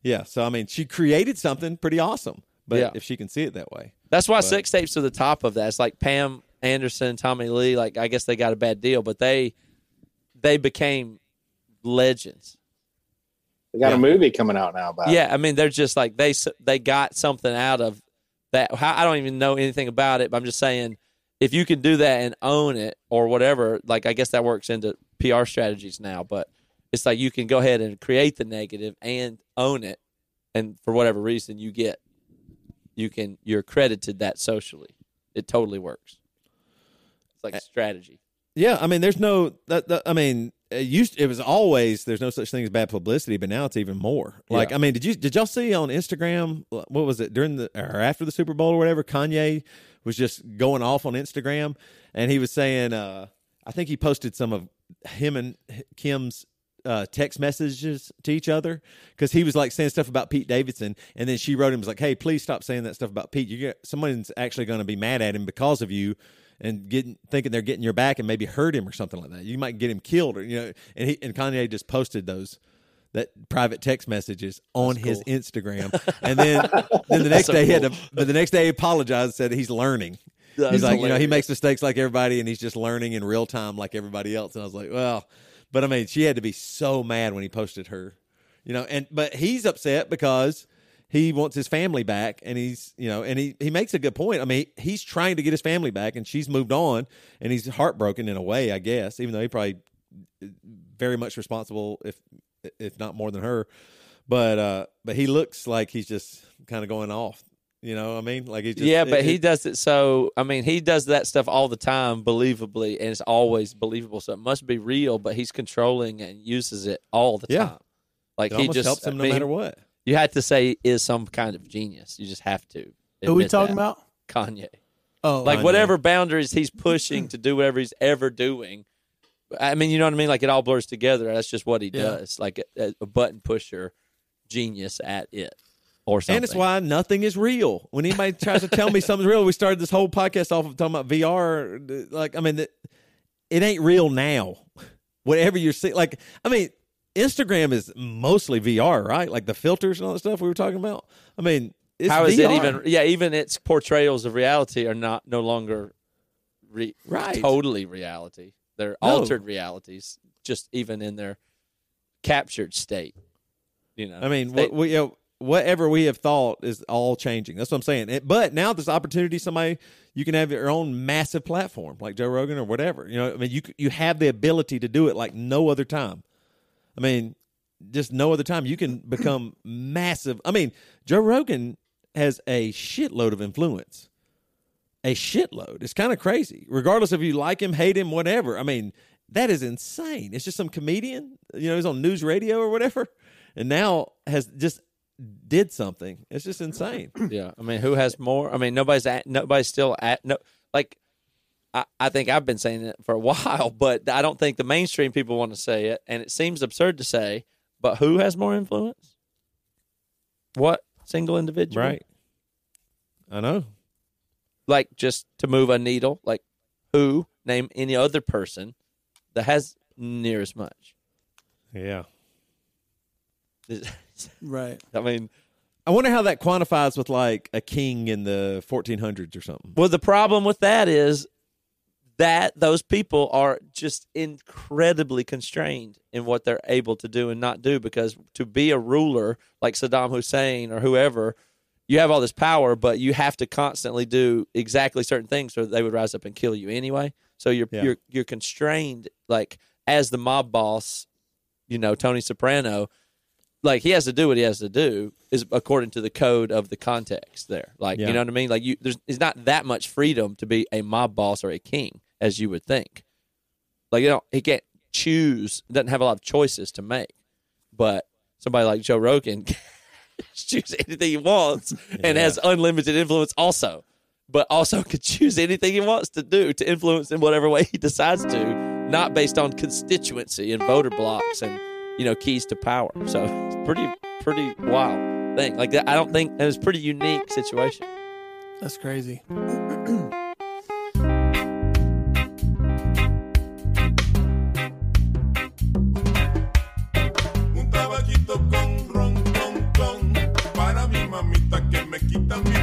yeah. So I mean, she created something pretty awesome, but Yeah. if she can see it that way, That's why sex tapes are the top of that. It's like Pam Anderson, Tommy Lee. Like I guess they got a bad deal, but they they became legends. They got Yeah. a movie coming out now about it. Yeah, I mean they're just like they they got something out of that. I don't even know anything about it, but I'm just saying if you can do that and own it or whatever, like I guess that works into PR strategies now. But it's like you can go ahead and create the negative and own it, and for whatever reason you get, you can you're credited that socially. It totally works. It's like a strategy. yeah. I mean, there's no. That, that, I mean, it used. It was always there's no such thing as bad publicity, but now it's even more. Like, Yeah. I mean, did you did y'all see on Instagram what was it during the or after the Super Bowl or whatever? Kanye was just going off on Instagram, and he was saying, uh, I think he posted some of him and Kim's uh, text messages to each other because he was like saying stuff about Pete Davidson, and then she wrote him was like, "Hey, please stop saying that stuff about Pete. You get someone's actually going to be mad at him because of you." And getting thinking they're getting your back and maybe hurt him or something like that. You might get him killed or you know. And he and Kanye just posted those that private text messages on his Instagram, and then then the next day he had to. But the next day he apologized said he's learning. That's he's like, you know, he makes mistakes like everybody, and he's just learning in real time like everybody else. And I was like, well, but I mean, she had to be so mad when he posted her, you know, and but he's upset because he wants his family back, and he's you know, and he he makes a good point. I mean, he's trying to get his family back, and she's moved on, and he's heartbroken in a way, I guess, even though he probably very much responsible, if if not more than her. But uh, but he looks like he's just kind of going off. You know, what I mean, like he just yeah, but it- he it- does it so. I mean, he does that stuff all the time, believably, and it's always believable. So it must be real. But he's controlling and uses it all the Yeah. time. Like it he just helps him I no mean, matter what. You had to say is some kind of genius. You just have to. Who we talking that. about? Kanye. Oh, Like Kanye. whatever boundaries he's pushing to do whatever he's ever doing. I mean, you know what I mean? Like it all blurs together. That's just what he Yeah. does. Like a, a button pusher genius at it, or something. And it's why nothing is real. When anybody tries to tell me something's real, we started this whole podcast off of talking about VR. Like, I mean, it, it ain't real now. Whatever you're seeing, like, I mean, Instagram is mostly VR, right? Like the filters and all that stuff we were talking about. I mean, it's How is it even? Yeah, even its portrayals of reality are not no longer re, Right. totally reality. They're No. altered realities, just even in their captured state. You know, I mean, They- what, we, you know, whatever we have thought is all changing. That's what I'm saying. It, but now there's opportunity. Somebody you can have your own massive platform like Joe Rogan or whatever. You know, I mean, you you have the ability to do it like no other time. I mean, just no other time you can become massive. I mean, Joe Rogan has a shitload of influence. A shitload. It's kind of crazy. Regardless if you like him, hate him, whatever. I mean, that is insane. It's just some comedian, you know, he's on news radio or whatever, and now has just did something. It's just insane. yeah. I mean, who has more? I mean, nobody's at, nobody's still at no like. I, I think I've been saying it for a while, but I don't think the mainstream people want to say it, and it seems absurd to say. But who has more influence? What single individual? right. I know. like just to move a needle like who name any other person that has near as much Yeah. right. i mean I wonder how that quantifies with like a king in the 1400s or something. well the problem with that is that those people are just incredibly constrained in what they're able to do and not do because to be a ruler like Saddam Hussein or whoever, you have all this power, but you have to constantly do exactly certain things or they would rise up and kill you anyway. So you're Yeah. you're you're constrained like as the mob boss, you know, Tony Soprano, like he has to do what he has to do is according to the code of the context there. Like Yeah. you know what I mean? Like you there's it's not that much freedom to be a mob boss or a king as you would think. Like you know, he can't choose doesn't have a lot of choices to make. But somebody like Joe Rogan choose anything he wants and has unlimited influence also. But also could choose anything he wants to do to influence in whatever way he decides to, not based on constituency and voter blocks and you know keys to power. So it's pretty pretty wild thing. Like that, I don't think it was a pretty unique situation. That's crazy. the beat.